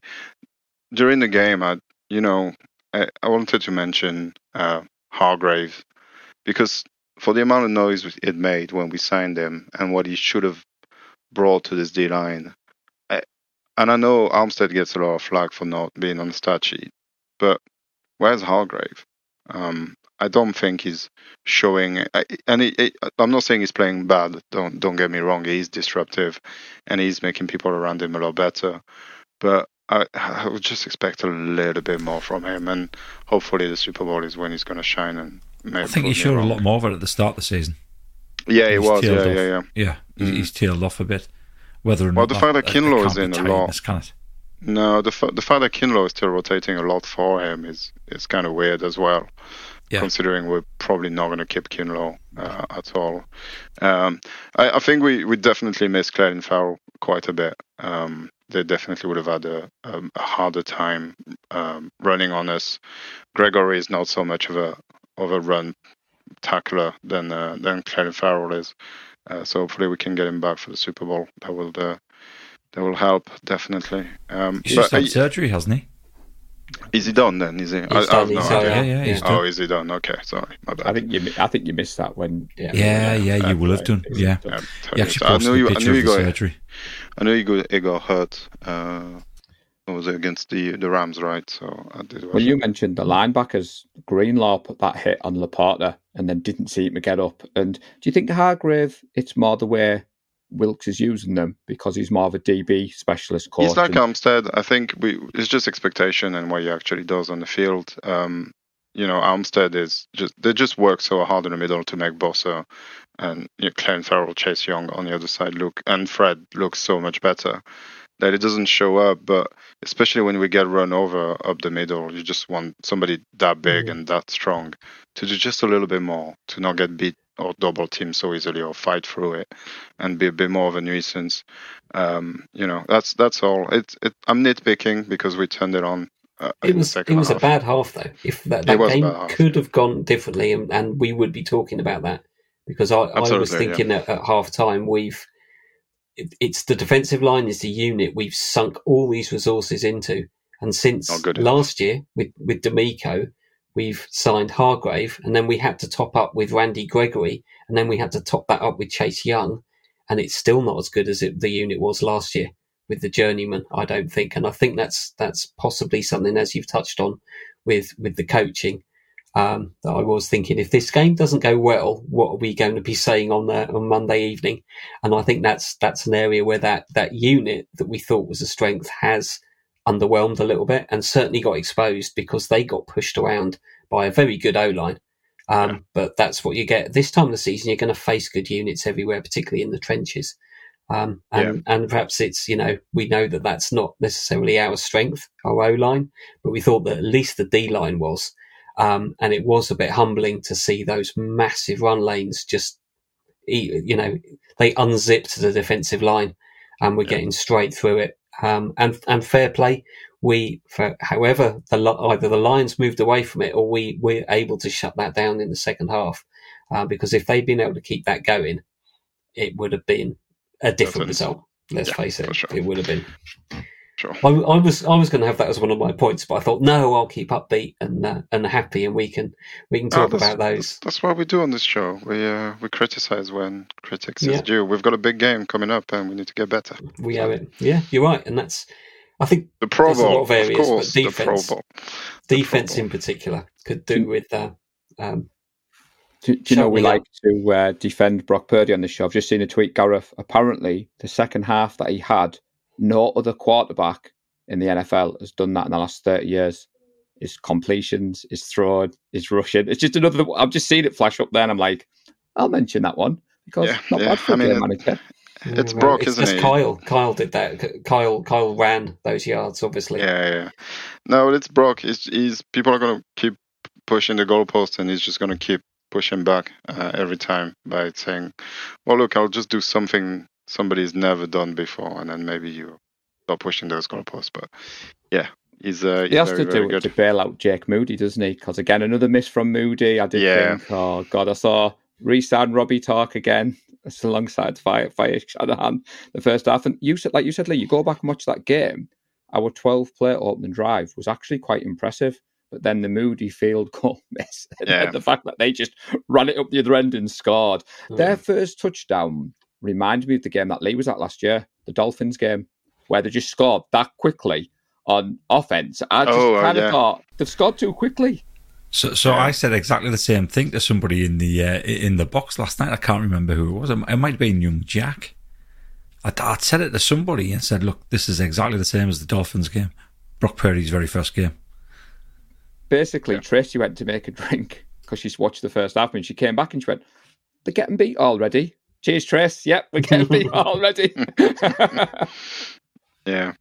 during the game I you know I, I wanted to mention uh, Hargrave because for the amount of noise it made when we signed him and what he should have brought to this D line. And I know Armstead gets a lot of flack for not being on the stat sheet, but where's Hargrave? Um, I don't think he's showing. And I'm not saying he's playing bad. Don't don't get me wrong. He's disruptive, and he's making people around him a lot better. But I, I would just expect a little bit more from him, and hopefully the Super Bowl is when he's going to shine. And make it. I think he showed a lot more of it at the start of the season. Yeah, he was. Yeah, yeah, yeah, yeah. Mm. He's tailed off a bit. Whether or well, not the fact that Kinlaw is in a lot. No, the the fact that Kinlaw is still rotating a lot for him is is kind of weird as well yeah. considering we're probably not going to keep Kinlaw uh, at all. Um, I, I, think we, we definitely missed Clelin Ferrell quite a bit. Um, they definitely would have had a, a, a harder time um, running on us. Gregory is not so much of a of a run tackler than uh, than Clelin Ferrell is. Uh, so hopefully we can get him back for the Super Bowl. That will uh, that will help definitely. Um, He's just had surgery, hasn't he? Is he done then? Is he? He's I, done, he's no yeah, yeah, he's oh, is he done? Okay, sorry, my bad. I think you, I think you missed that when. Yeah, yeah, yeah you will have done. Yeah, yeah he actually posted I knew, a picture I knew of the got, surgery. I knew he got, he got hurt. Uh, was against the the Rams, right? So I did. Well, you mentioned the linebackers. Greenlaw put that hit on LaPorta and then didn't see him get up. And do you think Hargrave? It's more the way Wilks is using them because he's more of a DB specialist coach. He's like and... Armstead. I think we it's just expectation and what he actually does on the field. Um, you know, Armstead is just they just work so hard in the middle to make Bosa and you know, Clelin Ferrell, Chase Young on the other side look and Fred looks so much better that it doesn't show up. But especially when we get run over up the middle, you just want somebody that big mm-hmm. and that strong to do just a little bit more to not get beat or double team so easily or fight through it and be a bit more of a nuisance. Um, you know, that's that's all. It, it, I'm nitpicking because we turned it on. Uh, it was it was half. a bad half though. If that, that game could have gone differently, and, and, we would be talking about that because I, I was thinking yeah. at, at, half time we've it, it's the defensive line is the unit we've sunk all these resources into, and since last year with with DeMeco, we've signed Hargrave, and then we had to top up with Randy Gregory, and then we had to top that up with Chase Young, and it's still not as good as it, the unit was last year with the journeyman. I don't think, and I think that's that's possibly something as you've touched on with with the coaching. Um, that I was thinking, if this game doesn't go well, what are we going to be saying on uh, on Monday evening? And I think that's that's an area where that that unit that we thought was a strength has underwhelmed a little bit and certainly got exposed because they got pushed around by a very good O line. Um, yeah. But that's what you get this time of the season. You're going to face good units everywhere, particularly in the trenches. Um, and, yeah. and perhaps it's, you know, we know that that's not necessarily our strength, our O line, but we thought that at least the D line was. Um, and it was a bit humbling to see those massive run lanes just, you know, they unzipped the defensive line and we're yeah. getting straight through it. Um, and and fair play, we for however the either the Lions moved away from it or we were able to shut that down in the second half. Uh, because if they'd been able to keep that going, it would have been a different Definitely. result. Let's Yeah, face it, sure. it would have been. Sure. I, I was I was going to have that as one of my points, but I thought no, I'll keep upbeat and uh, and happy, and we can we can Oh, talk that's- about those. That's what we do on this show. We uh, we criticize when critics Yeah. is due. We've got a big game coming up, and we need to get better. We owe it. Yeah, you're right, and that's I think The Pro There's a lot Bowl, of areas, but course. The Pro defense- The Pro defense Bowl. in particular could do with uh, um, Do, do you know we up. like to uh, defend Brock Purdy on this show? I've just seen a tweet, Gareth. Apparently, the second half that he had, no other quarterback in the NFL has done that in the last 30 years. His completions, his throw, his rushing. It's just another. I've just seen it flash up there, and I'm like, I'll mention that one because Yeah, not yeah. bad for I a mean, game manager. It's well, Brock, it's isn't just it? Kyle. Kyle did that. Kyle Kyle ran those yards, obviously. Yeah, yeah. No, it's Brock. He's, he's people are going to keep pushing the goalpost, and he's just going to keep pushing back uh, every time by saying, "Well, look, I'll just do something somebody's never done before, and then maybe you stop pushing those goalposts." But yeah, he's uh, he's He has very, to do it good. to bail out Jake Moody, doesn't he? Because again, another miss from Moody. I did Yeah. think, oh god, I saw Resign Robbie talk again. It's alongside Fire Fire Shanahan the first half. And you said, like you said, Lee, you go back and watch that game. Our twelve play opening drive was actually quite impressive. But then the Moody field goal miss, and Yeah. the fact that they just ran it up the other end and scored. Mm. Their first touchdown reminded me of the game that Lee was at last year, the Dolphins game, where they just scored that quickly on offense. I just Oh, uh, kind of yeah. thought they've scored too quickly. So, so Yeah. I said exactly the same thing to somebody in the uh, in the box last night. I can't remember who it was. It might have been young Jack. I'd, I'd said it to somebody and said, "Look, this is exactly the same as the Dolphins game, Brock Purdy's very first game." Basically, Yeah. Tracy went to make a drink because she's watched the first half and she came back and she went, They're getting beat already. Cheers, Trace. Yep, we're getting beat already. Yeah,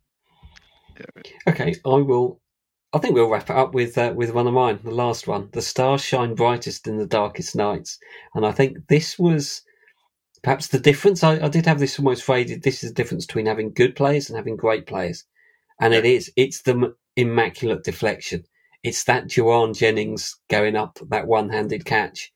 Okay, I will. I think we'll wrap it up with uh, with one of mine, the last one. The stars shine brightest in the darkest nights, and I think this was perhaps the difference. I, I did have this almost phrased. This is the difference between having good players and having great players, and it is. It's the immaculate deflection. It's that Jauan Jennings going up that one-handed catch.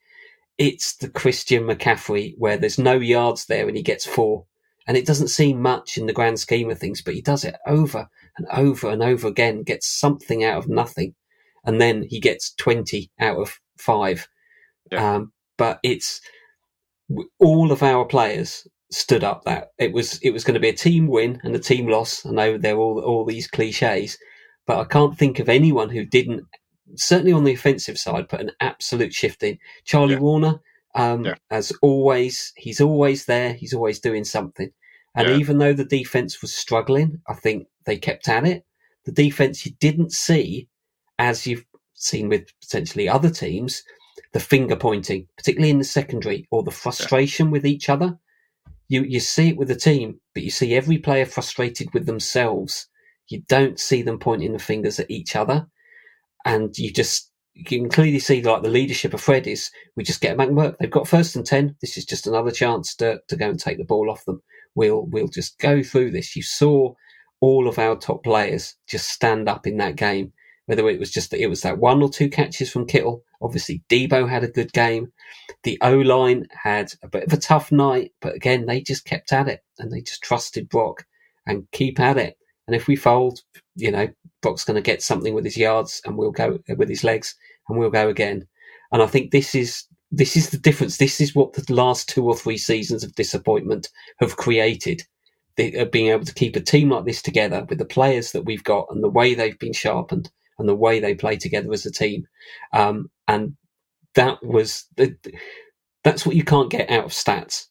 It's the Christian McCaffrey where there's no yards there and he gets four, and it doesn't seem much in the grand scheme of things, but he does it over and over and over again, gets something out of nothing, and then he gets 20 out of five. Yeah. Um, but it's all of our players stood up that it was it was going to be a team win and a team loss. I know there are all all these cliches, but I can't think of anyone who didn't certainly on the offensive side but an absolute shift in. Charlie Yeah. Warner, um, Yeah. as always, he's always there. He's always doing something. And Yeah. even though the defense was struggling, I think they kept at it. The defense you didn't see, as you've seen with potentially other teams, the finger pointing, particularly in the secondary, or the frustration with each other. You you see it with the team, but you see every player frustrated with themselves. You don't see them pointing the fingers at each other, and you just you can clearly see like the leadership of Fred is we just get back and work. They've got first and ten. This is just another chance to to go and take the ball off them. We'll we'll just go through this. You saw all of our top players just stand up in that game. Whether it was just that it was that one or two catches from Kittle. Obviously, Deebo had a good game. The O line had a bit of a tough night, but again, they just kept at it and they just trusted Brock and keep at it. And if we fold, you know, Brock's going to get something with his yards and we'll go with his legs and we'll go again. And I think this is this is the difference. This is what the last two or three seasons of disappointment have created. Uh, being able to keep a team like this together with the players that we've got and the way they've been sharpened and the way they play together as a team. Um, and that was the, that's what you can't get out of stats.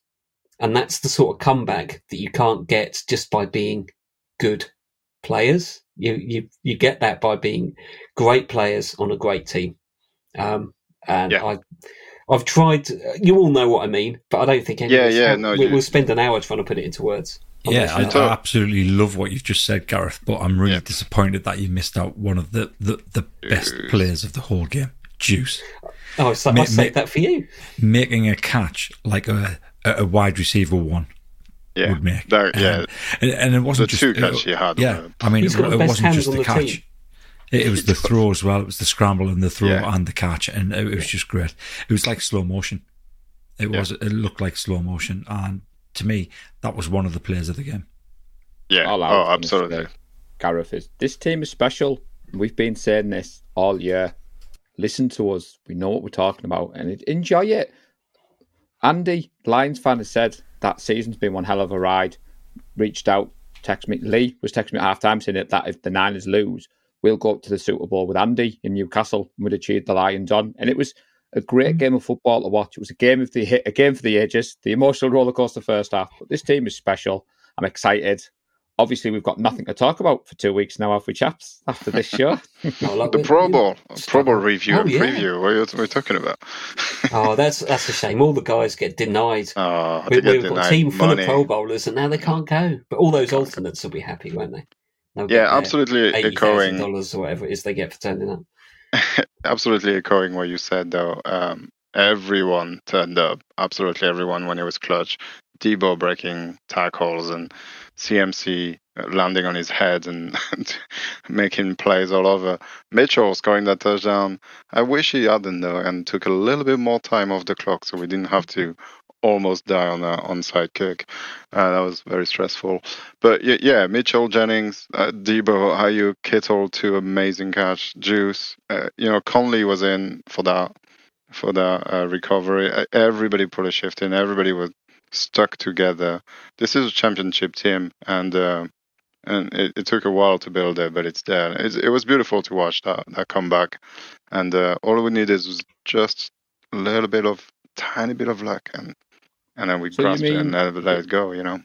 And that's the sort of comeback that you can't get just by being good players. You you you get that by being great players on a great team. Um, and Yeah. I I've tried. You all know what I mean, but I don't think any Yeah, of us yeah, no, we, you- we'll spend an hour trying to put it into words. on Yeah, I. I absolutely love what you've just said, Gareth. But I'm really Yeah. disappointed that you missed out one of the the, the best players of the whole game, Juice, oh, so Ma- I saved ma- that for you. making a catch like a a a wide receiver one yeah, would make. That- yeah. Um, and, and it wasn't just two catch he had. Yeah, were- I mean, He's it, got the it best wasn't hands just on the the catch. team. It, it was the throw as well. It was the scramble and the throw Yeah. and the catch, and it, was just great. It was like slow motion. It Yeah. was. It looked like slow motion, and to me, that was one of the players of the game. Yeah. All I oh, was gonna absolutely. Gareth is this team is special. We've been saying this all year. Listen to us. We know what we're talking about, and enjoy it. Andy, Lions fan, has said that season's been one hell of a ride. Reached out, text me. Lee was texting me at half time saying that if the Niners lose, we'll go up to the Super Bowl with Andy in Newcastle and we'd achieve the Lions on. And it was a great mm. game of football to watch. It was a game of the a game for the ages, the emotional roller coaster first half. But this team is special. I'm excited. Obviously, we've got nothing to talk about for two weeks now, have we, chaps? After this show, Oh, like The we- Pro Bowl, Pro Bowl review Oh, and yeah. preview. What are you, what are you talking about? Oh, that's that's a shame. All the guys get denied. Oh, we, get we've got a denied team full money. of Pro Bowlers, and now they can't go. But all those alternates will be happy, won't they? They'll Yeah, absolutely echoing, dollars or whatever it is they get for turning up. absolutely echoing what you said though. Um, everyone turned up, absolutely everyone when it was clutch. Deebo breaking tackles and CMC landing on his head and making plays all over. Mitchell scoring that touchdown. I wish he hadn't though and took a little bit more time off the clock so we didn't have to almost die on a onside kick. Uh, that was very stressful. But yeah, Mitchell, Jennings, uh, Deebo, Aiyuk, Kittle, two amazing catch. Juice, uh, you know, Conley was in for that for that uh, recovery. Uh, Everybody put a shift in. Everybody was stuck together. This is a championship team, and uh, and it, it took a while to build it, but it's there. It's, it was beautiful to watch that that comeback, and uh, all we needed was just a little bit of tiny bit of luck, and and then we So grasped it and mean- let, let it go. You know.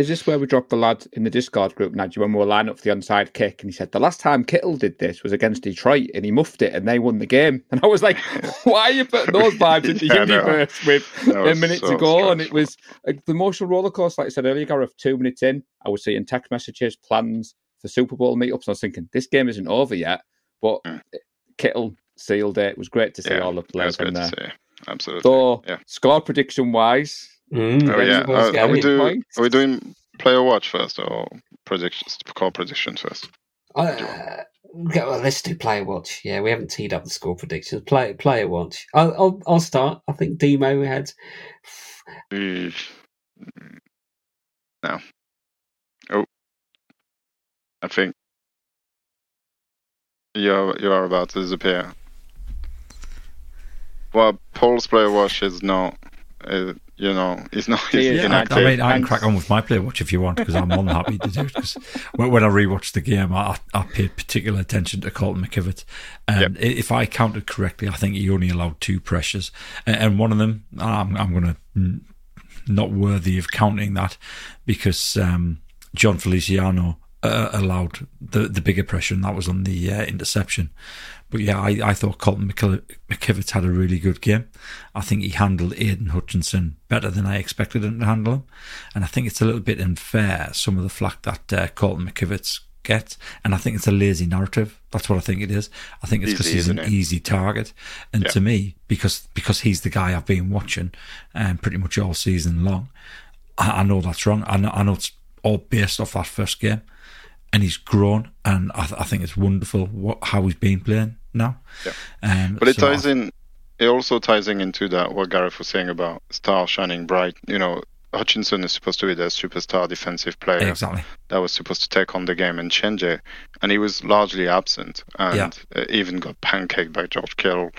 Is this where we dropped the lad in the Discord group, Nadji, when we were lining up for the onside kick? And he said the last time Kittle did this was against Detroit, and he muffed it, and they won the game. And I was like, why are you putting those vibes into Yeah, universe with That a minute so to go? And it was like, the emotional roller coaster, like I said earlier, Gareth. Two minutes in, I was seeing text messages, plans for Super Bowl meetups. And I was thinking, this game isn't over yet, but Mm. Kittle sealed it. It was great to see Yeah, all the players in there. Absolutely. So, Yeah. score prediction wise, Mm, Oh yeah. Uh, are, we do, Points. are we doing player watch first or predictions? Call predictions first. Uh, okay, well, let's do player watch. Yeah, we haven't teed up the score predictions. Play, player watch. I'll, I'll, I'll start. I think Demo had. Mm, No. Oh. I think you're you are about to disappear. Well, Paul's player watch is not. Uh, you know, he's not. He's Yeah, I. I mean, I can crack on with my play watch if you want, because I'm more than happy to do it. Because when, I rewatched the game, I, I paid particular attention to Colton McKivitz. And i if I counted correctly, I think he only allowed two pressures, and, and one of them, I'm, I'm going to not worthy of counting that because um, Jon Feliciano uh, allowed the the bigger pressure, and that was on the uh, interception. But yeah, I, I thought Colton McKivitz had a really good game. I think he handled Aidan Hutchinson better than I expected him to handle him, and I think it's a little bit unfair some of the flack that uh, Colton McKivitz gets, and I think it's a lazy narrative. That's what I think it is. I think it's because he's an it? easy target, and Yeah. to me, because because he's the guy I've been watching, um, pretty much all season long. I, I know that's wrong. I know, I know it's all based off that first game, and he's grown, and I, th- I think it's wonderful what how he's been playing now. Yeah. Um, But it so ties in. It also ties in into that what Gareth was saying about star shining bright. You know, Hutchinson is supposed to be the superstar defensive player exactly. that was supposed to take on the game and change it, and he was largely absent and Yeah. even got pancaked by George Kittle.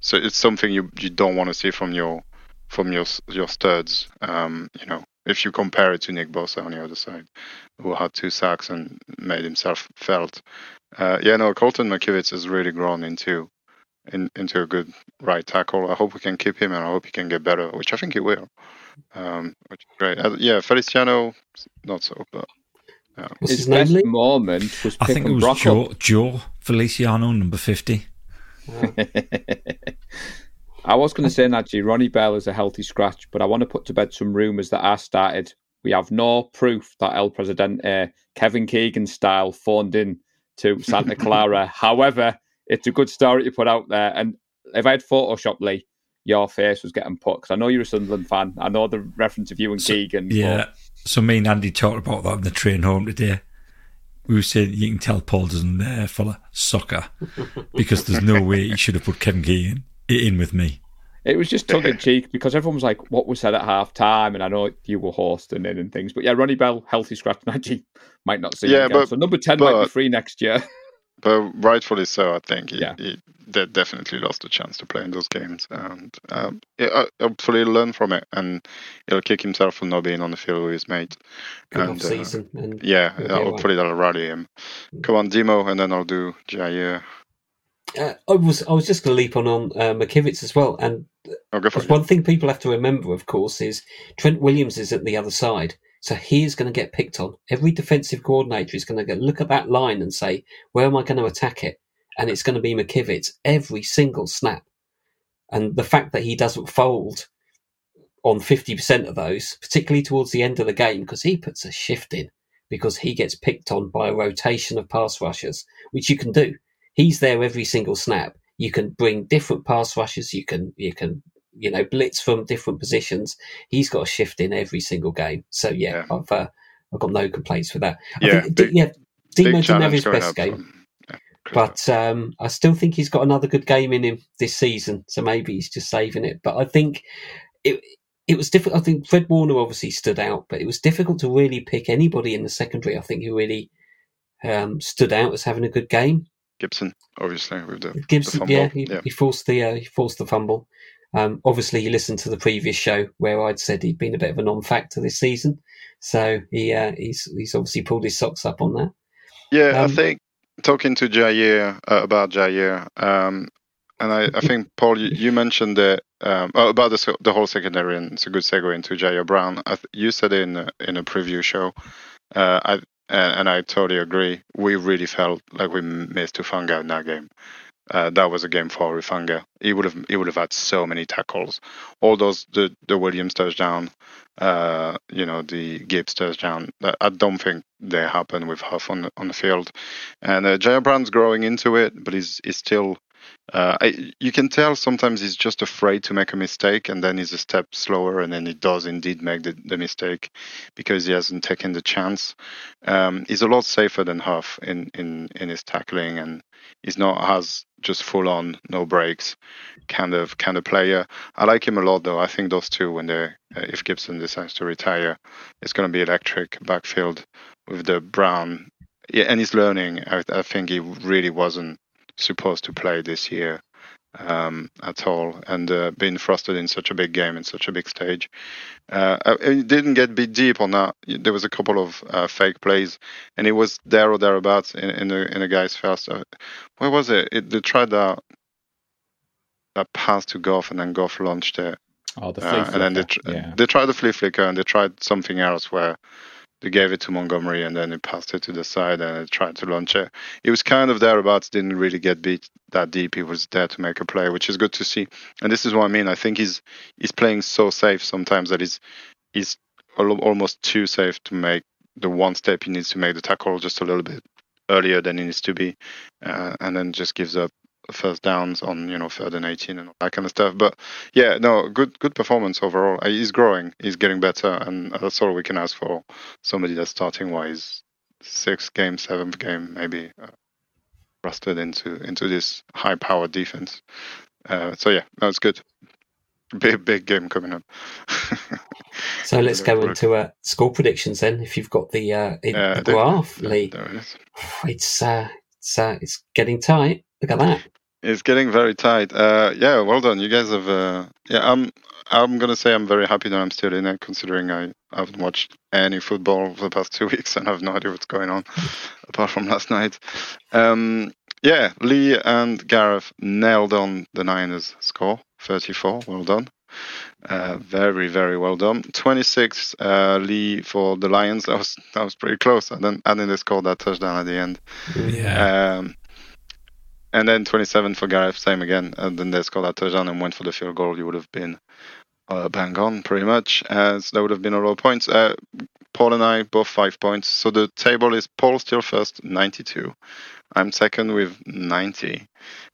So it's something you you don't want to see from your from your your studs. Um, you know, if you compare it to Nick Bosa on the other side, who had two sacks and made himself felt. Uh, yeah, no, Colton McKivitz has really grown into in, into a good right tackle. I hope we can keep him, and I hope he can get better, which I think he will. Um, which is great. Uh, yeah, Feliciano, not so, but What's his his name, best Lee? moment was I think it was Brock Joe. Joe Feliciano, number fifty. I was going to say, Nadji, Ronnie Bell is a healthy scratch, but I want to put to bed some rumours that are started. We have no proof that El Presidente, Kevin Keegan style, phoned in to Santa Clara. However, it's a good story to put out there. And if I had Photoshop Lee, your face was getting put because I know you're a Sunderland fan. I know the reference of you and So- Keegan. Yeah. So me and Andy talked about that on the train home today. We were saying you can tell Paul doesn't uh, follow soccer because there's no way he should have put Kevin Keegan in with me. It was just tongue in cheek because everyone was like, "What was said at half time?" And I know you were hosting it and things, but yeah, Ronnie Bell, healthy scratch actually might not see. Yeah, him again. but- so number ten but- might be free next year. but rightfully so. I think he, Yeah. he de- definitely lost a chance to play in those games, and um, yeah, uh, hopefully he'll learn from it, and he'll kick himself for not being on the field with his mate. Good And, off uh, season. and Yeah, He'll be uh, hopefully that'll rally him. Come on, Demo, and then I'll do Jair. uh, I was I was just going to leap on on uh, McKivitz as well, and Oh, go for Because it. one thing people have to remember, of course, is Trent Williams is at the other side. So he is going to get picked on. Every defensive coordinator is going to go look at that line and say, where am I going to attack it? And it's going to be McKivitz every single snap. And the fact that he doesn't fold on 50% of those, particularly towards the end of the game, because he puts a shift in, because he gets picked on by a rotation of pass rushers, which you can do. He's there every single snap. You can bring different pass rushers. You can, you can, you know, blitz from different positions. He's got a shift in every single game. So yeah, Yeah. I've, uh, I've got no complaints with that. Yeah, think, big- yeah, Demo didn't have his best game. yeah, But um, I still think he's got another good game in him this season. So maybe he's just saving it. But I think it it was difficult. I think Fred Warner obviously stood out, but it was difficult to really pick anybody in the secondary. I think who really um, stood out as having a good game. Gibson, obviously, with the, the Gibson, fumble. yeah, he, yeah. he forced the uh, he forced the fumble. Um, obviously, you listened to the previous show where I'd said he'd been a bit of a non-factor this season, so he uh, he's he's obviously pulled his socks up on that. Yeah, Um, I think talking to Jair uh, about Jair, um, and I, I think Paul, you, you mentioned that um, oh, about the the whole secondary, and it's a good segue into Jair Brown. I th- you said in a- in a preview show, uh, I and, and I totally agree. We really felt like we missed Hufanga in that game. Uh, that was a game for Hufanga. He would have he would have had so many tackles. All those the the Williams touchdown, uh, you know the Gibbs touchdown. I don't think they happen with Huff on the, on the field. And uh, Jair Brown's growing into it, but he's he's still. Uh, I, you can tell sometimes he's just afraid to make a mistake, and then he's a step slower, and then he does indeed make the, the mistake because he hasn't taken the chance. Um, he's a lot safer than Huff in, in, in his tackling, and he's not as just full on no breaks kind of kind of player. I like him a lot though. I think those two, when they uh, if Gibson decides to retire, it's going to be electric backfield with the Brown. Yeah, and he's learning. I, I think he really wasn't supposed to play this year um, at all, and uh, being thrusted in such a big game in such a big stage. Uh, he didn't get beat deep on that. There was a couple of uh, fake plays, and it was there or thereabouts in, in the in the guy's first. Uh, where was it? it? They tried that that pass to Goff, and then Goff launched it, Oh, the uh, flea and then they tr- yeah. they tried the flea flicker, and they tried something else where they gave it to Montgomery, and then they passed it to the side, and tried to launch it. It was kind of thereabouts. Didn't really get beat that deep. He was there to make a play, which is good to see. And this is what I mean. I think he's he's playing so safe sometimes that he's he's almost too safe to make the one step he needs to make the tackle just a little bit earlier than he needs to be, uh, and then just gives up first downs on you know third and 18 and all that kind of stuff. But yeah, no, good good performance overall. Uh, He's growing, he's getting better, and that's all we can ask for somebody that's starting wise sixth game, seventh game, maybe uh, rusted into into this high powered defense. Uh, so yeah, that's good. Big big game coming up. So let's go into uh, score predictions then. If you've got the, uh, in- Uh, the graph, there- Lee, there it is. it's uh, it's uh, it's getting tight. Look at that. It's getting very tight. Uh, yeah, well done. You guys have. Uh, yeah, I'm. I'm gonna say I'm very happy that I'm still in it, considering I haven't watched any football for the past two weeks and I have no idea what's going on, apart from last night. Um, yeah, Lee and Gareth nailed on the Niners score, 34. Well done. Uh, very, very well done. 26 uh, Lee for the Lions. That was that was pretty close. And then and then they scored that touchdown at the end. Yeah. Um, and then 27 for Gareth, same again. And then they scored that touchdown and went for the field goal. You would have been uh, bang on, pretty much. As that would have been a lot of points. Uh, Paul and I both five points. So the table is Paul still first, 92. I'm second with 90.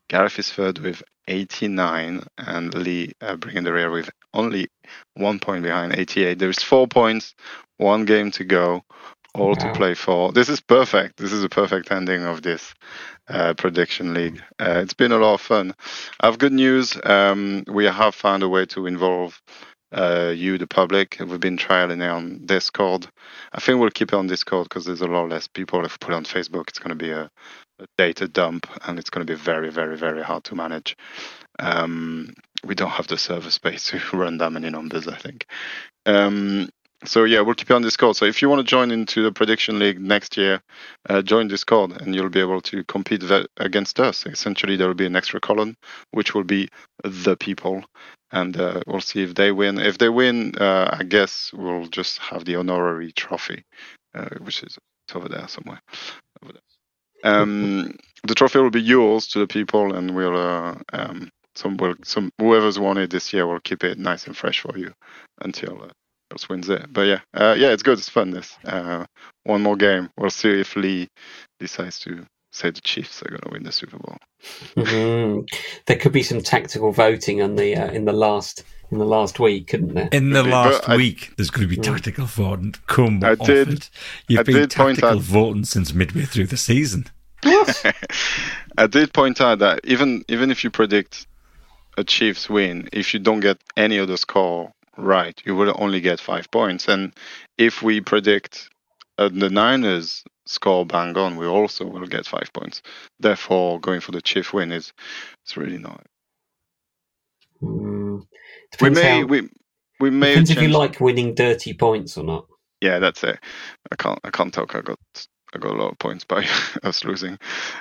Gareth is third with 89, and Lee uh, bringing the rear with only one point behind, 88. There's four points, one game to go. all to play for. This is perfect. This is a perfect ending of this uh, prediction league. Uh, it's been a lot of fun. I have good news. Um, we have found a way to involve uh, you, the public. We've been trialing it on Discord. I think we'll keep it on Discord because there's a lot less people. If we put it on Facebook, it's going to be a, a data dump and it's going to be very, very, very hard to manage. Um, we don't have the server space to run that many numbers, I think. Um, so yeah, we'll keep you on Discord. So if you want to join into the prediction league next year, uh, join Discord and you'll be able to compete against us. Essentially, there will be an extra column which will be the people, and uh, we'll see if they win. If they win, uh, I guess we'll just have the honorary trophy, uh, which is over there somewhere. Over there. Um, the trophy will be yours to the people, and we'll uh, um, some will some whoever's won it this year will keep it nice and fresh for you until. Uh, else wins it. But yeah, uh, yeah, it's good. It's fun. This uh, one more game. We'll see if Lee decides to say the Chiefs are going to win the Super Bowl. Mhm. There could be some tactical voting on the uh, in the last in the last week, couldn't there? In the last I- week, there's going to be tactical voting. Come I off did- it. You've I been did point tactical out- voting since midway through the season. Yes. I did point out that even even if you predict a Chiefs win, if you don't get any other score right, you will only get five points. And if we predict uh, the Niners score bang on, we also will get five points. Therefore, going for the Chief win is it's really not. Mm. We may how- we we may depends if you like winning dirty points or not. Yeah, that's it. I can't I can't talk. I got I got a lot of points by us losing.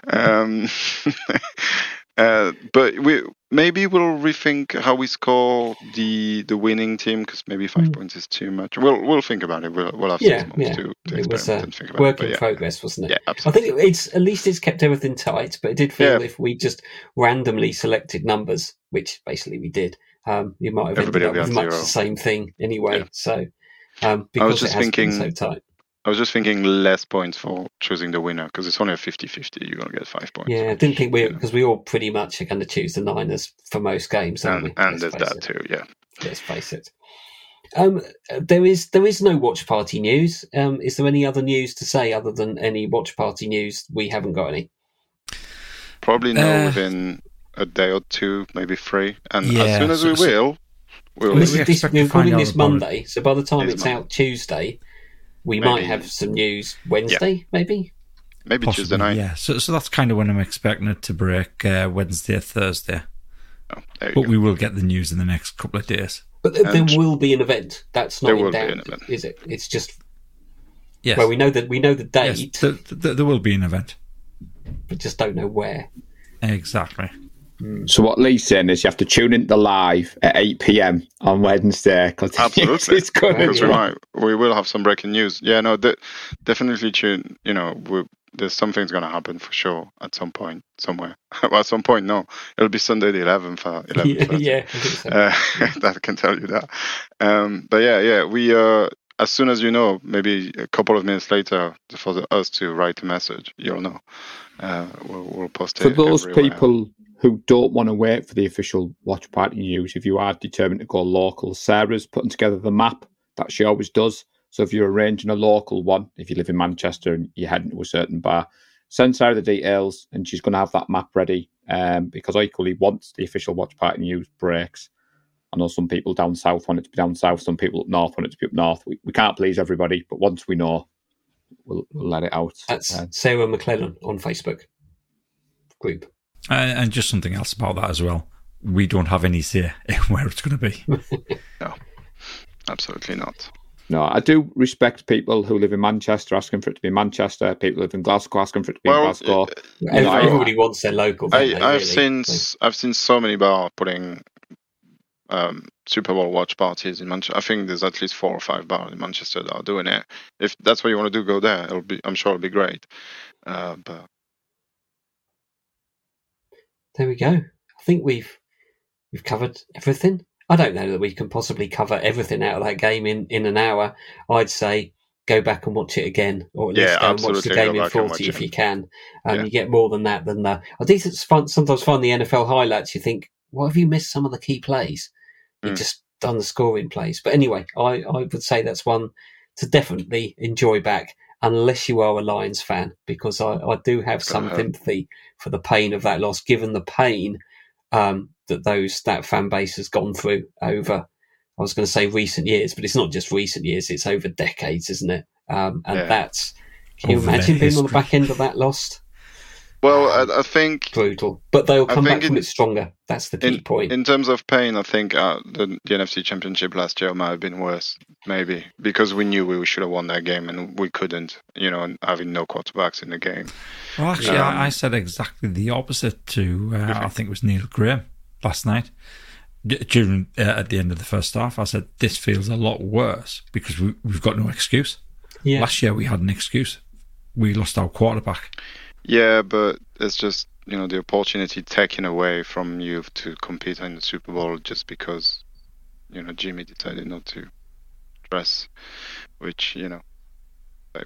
Um, uh, but we maybe we'll rethink how we score the the winning team because maybe five Mm. points is too much. We'll we'll think about it. We'll we'll have Yeah, six months yeah. to, to It was a think about work it. In yeah, progress, wasn't it? yeah, I absolutely. think it's at least it's kept everything tight, but it did feel if we just randomly selected numbers, which basically we did, um, you might have Everybody ended up with much zero. the same thing anyway. So um, because just it has been so tight. I was just thinking less points for choosing the winner because it's only a 50-50. You're gonna get five points. Yeah, I didn't think we you know, because we all pretty much are going to choose the Niners for most games, and, we? and there's that it. too. Yeah. Let's face it. Um, there is there is no watch party news. Um, is there any other news to say other than any watch party news? We haven't got any. Probably know Uh, within a day or two, maybe three. And Yeah, as soon as so- we so- will, we'll. We- This we is, this, expect to we're find recording this about it. Monday, so by the time It's it's out Tuesday, we Maybe- might have some news Wednesday, maybe. maybe Tuesday night. yeah. So, so that's kind of when I'm expecting it to break uh, Wednesday, Thursday. Oh, But go. we will get the news in the next couple of days. But th- And- there will be an event. That's not There in doubt, is it? It's just Yes. well, we know that we know the yes. date, There, there, there will be an event. but just don't know where. Exactly. So what Lee's saying is you have to tune into the live at 8 p.m. on Wednesday because Absolutely. it's going Yeah, to we yeah. might we will have some breaking news. Yeah, no, de- definitely tune. You know, we, there's something's going to happen for sure at some point somewhere. well, at some point, no, it'll be Sunday the 11th. Uh, 11th yeah, yeah, I think so. Uh, that can tell you that. Um, but yeah, yeah, we uh, as soon as you know, maybe a couple of minutes later, for the, us to write a message, you'll know. Uh, we'll, we'll post it. For those everywhere. people who don't want to wait for the official watch party news, if you are determined to go local, Sarah's putting together the map that she always does. So if you're arranging a local one, if you live in Manchester and you're heading to a certain bar, send Sarah the details and she's going to have that map ready. Um, because equally, once the official watch party news breaks, I know some people down south want it to be down south, some people up north want it to be up north. We, we can't please everybody, but once we know, we'll, we'll let it out. That's Uh, Sarah McClellan on Facebook group. Uh, and just something else about that as well. We don't have any say in where it's going to be. No, absolutely not. No, I do respect people who live in Manchester asking for it to be Manchester. People who live in Glasgow asking for it to be in Well, Glasgow. uh, Every- I- Everybody wants their local. I, they, I've really? seen So- s- I've seen so many bars putting um, Super Bowl watch parties in Manchester. I think there's at least four or five bars in Manchester that are doing it. If that's what you want to do, go there. It'll be I'm sure it'll be great. Uh, but There we go. I think we've we've covered everything. I don't know that we can possibly cover everything out of that game in, in an hour. I'd say go back and watch it again, or at least Yeah, go and watch the game in back and watch forty if you can. Um, Yeah. You get more than that than the. I think it's fun. Sometimes find the NFL highlights. You think, what have you missed? Some of the key plays. You Mm. just done the scoring plays. But anyway, I I would say that's one to definitely enjoy back. Unless you are a Lions fan, because I, I do have some sympathy for the pain of that loss, given the pain um, that those that fan base has gone through over. I was going to say recent years, but it's not just recent years; it's over decades, isn't it? Um, and Yeah. that's can you Over their imagine being on the back end of that loss? Well, I, I think Brutal, but they'll come back think from in- it stronger. That's the key in, point. in terms of pain, I think uh, the, the NFC Championship last year might have been worse, maybe because we knew we should have won that game and we couldn't. You know, having no quarterbacks in the game. Well, actually, Um, I, I said exactly the opposite to uh, I think it was Neil Graham last night. During uh, at the end of the first half, I said this feels a lot worse because we, we've got no excuse. yeah, Last year we had an excuse. We lost our quarterback. Yeah, but it's just you know the opportunity taken away from you to compete in the Super Bowl just because you know Jimmy decided not to dress, which you know.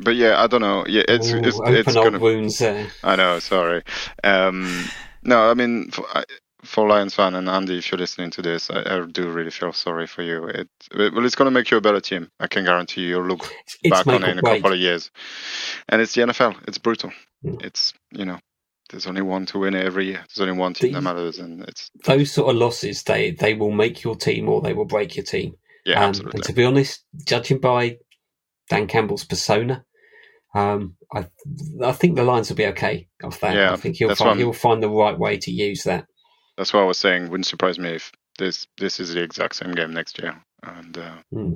But yeah, I don't know. Yeah, it's Ooh, it's, it's gonna. wounds there. I know. Sorry. Um, no, I mean for, for Lions fan and Andy, if you're listening to this, I, I do really feel sorry for you. It, it well, it's going to make you a better team. I can guarantee you. You'll look It's back on it in a couple of years. And it's the NFL. It's brutal. Mm. It's you know, there's only one to win it every year. There's only one team that matters, and it's Those sort of losses, they they will make your team or they will break your team. yeah, Um, absolutely. and to be honest, judging by Dan Campbell's persona, um, I I think the Lions will be okay off that. Yeah, I think he'll find he'll find the right way to use that. That's why I was saying. Wouldn't surprise me if this this is the exact same game next year. And uh, Hmm.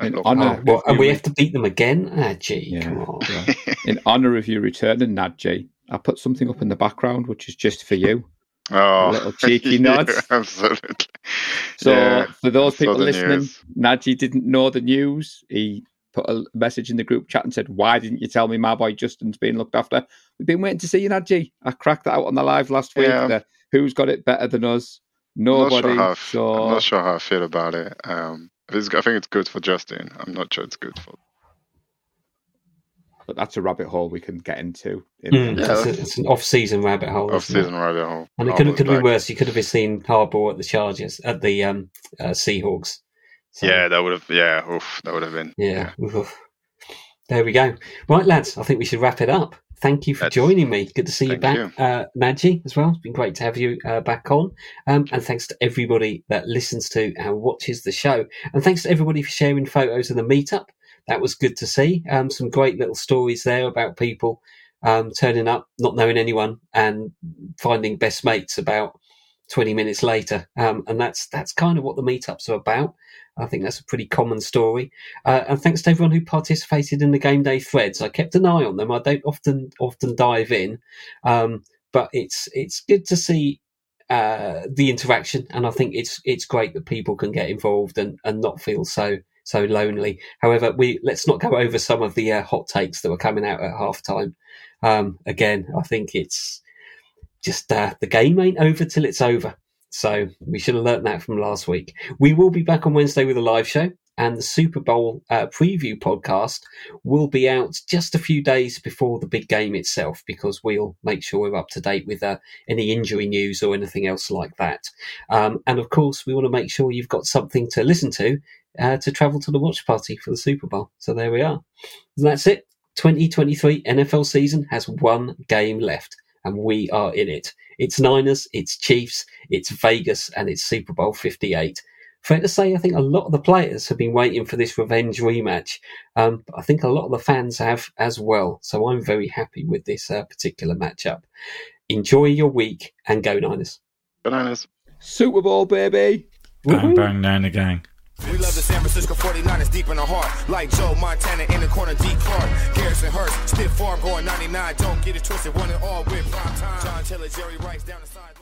So, In look- honour- Oh, well, and we you- have to beat them again. Ah, gee, Yeah. come on. Yeah. In honour of you returning, Nadji, I put something up in the background which is just for you. oh, little cheeky yeah, nods. absolutely. So Yeah, for those people listening, news. Nadji didn't know the news. He put a message in the group chat and said, "Why didn't you tell me my boy Justin's being looked after? We've been waiting to see you, Nadji. I cracked that out on the live last week. Yeah. The, who's got it better than us? I'm not Nobody. sure how so I'm not sure how I feel about it. Um, it's, I think it's good for Justin. I'm not sure it's good for. but that's a rabbit hole we can get into. In, Mm, Yeah. that's a- it's an off-season rabbit hole. Off isn't it? season rabbit hole. And it could have could have been like- worse. You could have been seen Harbaugh at the Chargers at the um, uh, Seahawks. So, Yeah, that would have. Yeah, oof, that would have been. Yeah. Oof. There we go. Right, lads, I think we should wrap it up. Thank you for That's- joining me. Good to see you back, you. Uh, Nadji, as well. It's been great to have you uh, back on. Um, and thanks to everybody that listens to and watches the show. And thanks to everybody for sharing photos of the meetup. That was good to see. Um, some great little stories there about people um, turning up, not knowing anyone, and finding best mates about 20 minutes later. Um, and that's that's kind of what the meetups are about. I think that's a pretty common story. Uh, and thanks to everyone who participated in the game day threads. I kept an eye on them. I don't often often dive in, um, but it's it's good to see uh, the interaction, and I think it's it's great that people can get involved and, and not feel so so lonely. However, we let's not go over some of the uh, hot takes that were coming out at half time. Um, again, I think it's just uh, the game ain't over till it's over. So we should have learnt that from last week. We will be back on Wednesday with a live show, and the Super Bowl uh, preview podcast will be out just a few days before the big game itself because we'll make sure we're up to date with uh, any injury news or anything else like that. Um, and of course, we want to make sure you've got something to listen to uh, to travel to the watch party for the Super Bowl. So there we are. And that's it. 2023 NFL season has one game left, and we are in it. It's Niners, it's Chiefs, it's Vegas, and it's Super Bowl 58. Fair to say, I think a lot of the players have been waiting for this revenge rematch. Um, but I think a lot of the fans have as well. So I'm very happy with this uh, particular matchup. Enjoy your week and go Niners. Bananas. Super Bowl, baby. Bang, bang, down the gang. We love the San Francisco 49ers deep in the heart. Like Joe Montana in the corner, D. Clark. Garrison Hearst, stiff farm going 99. Don't get it twisted, one and all with prime time. John Taylor, Jerry Rice down the sideline.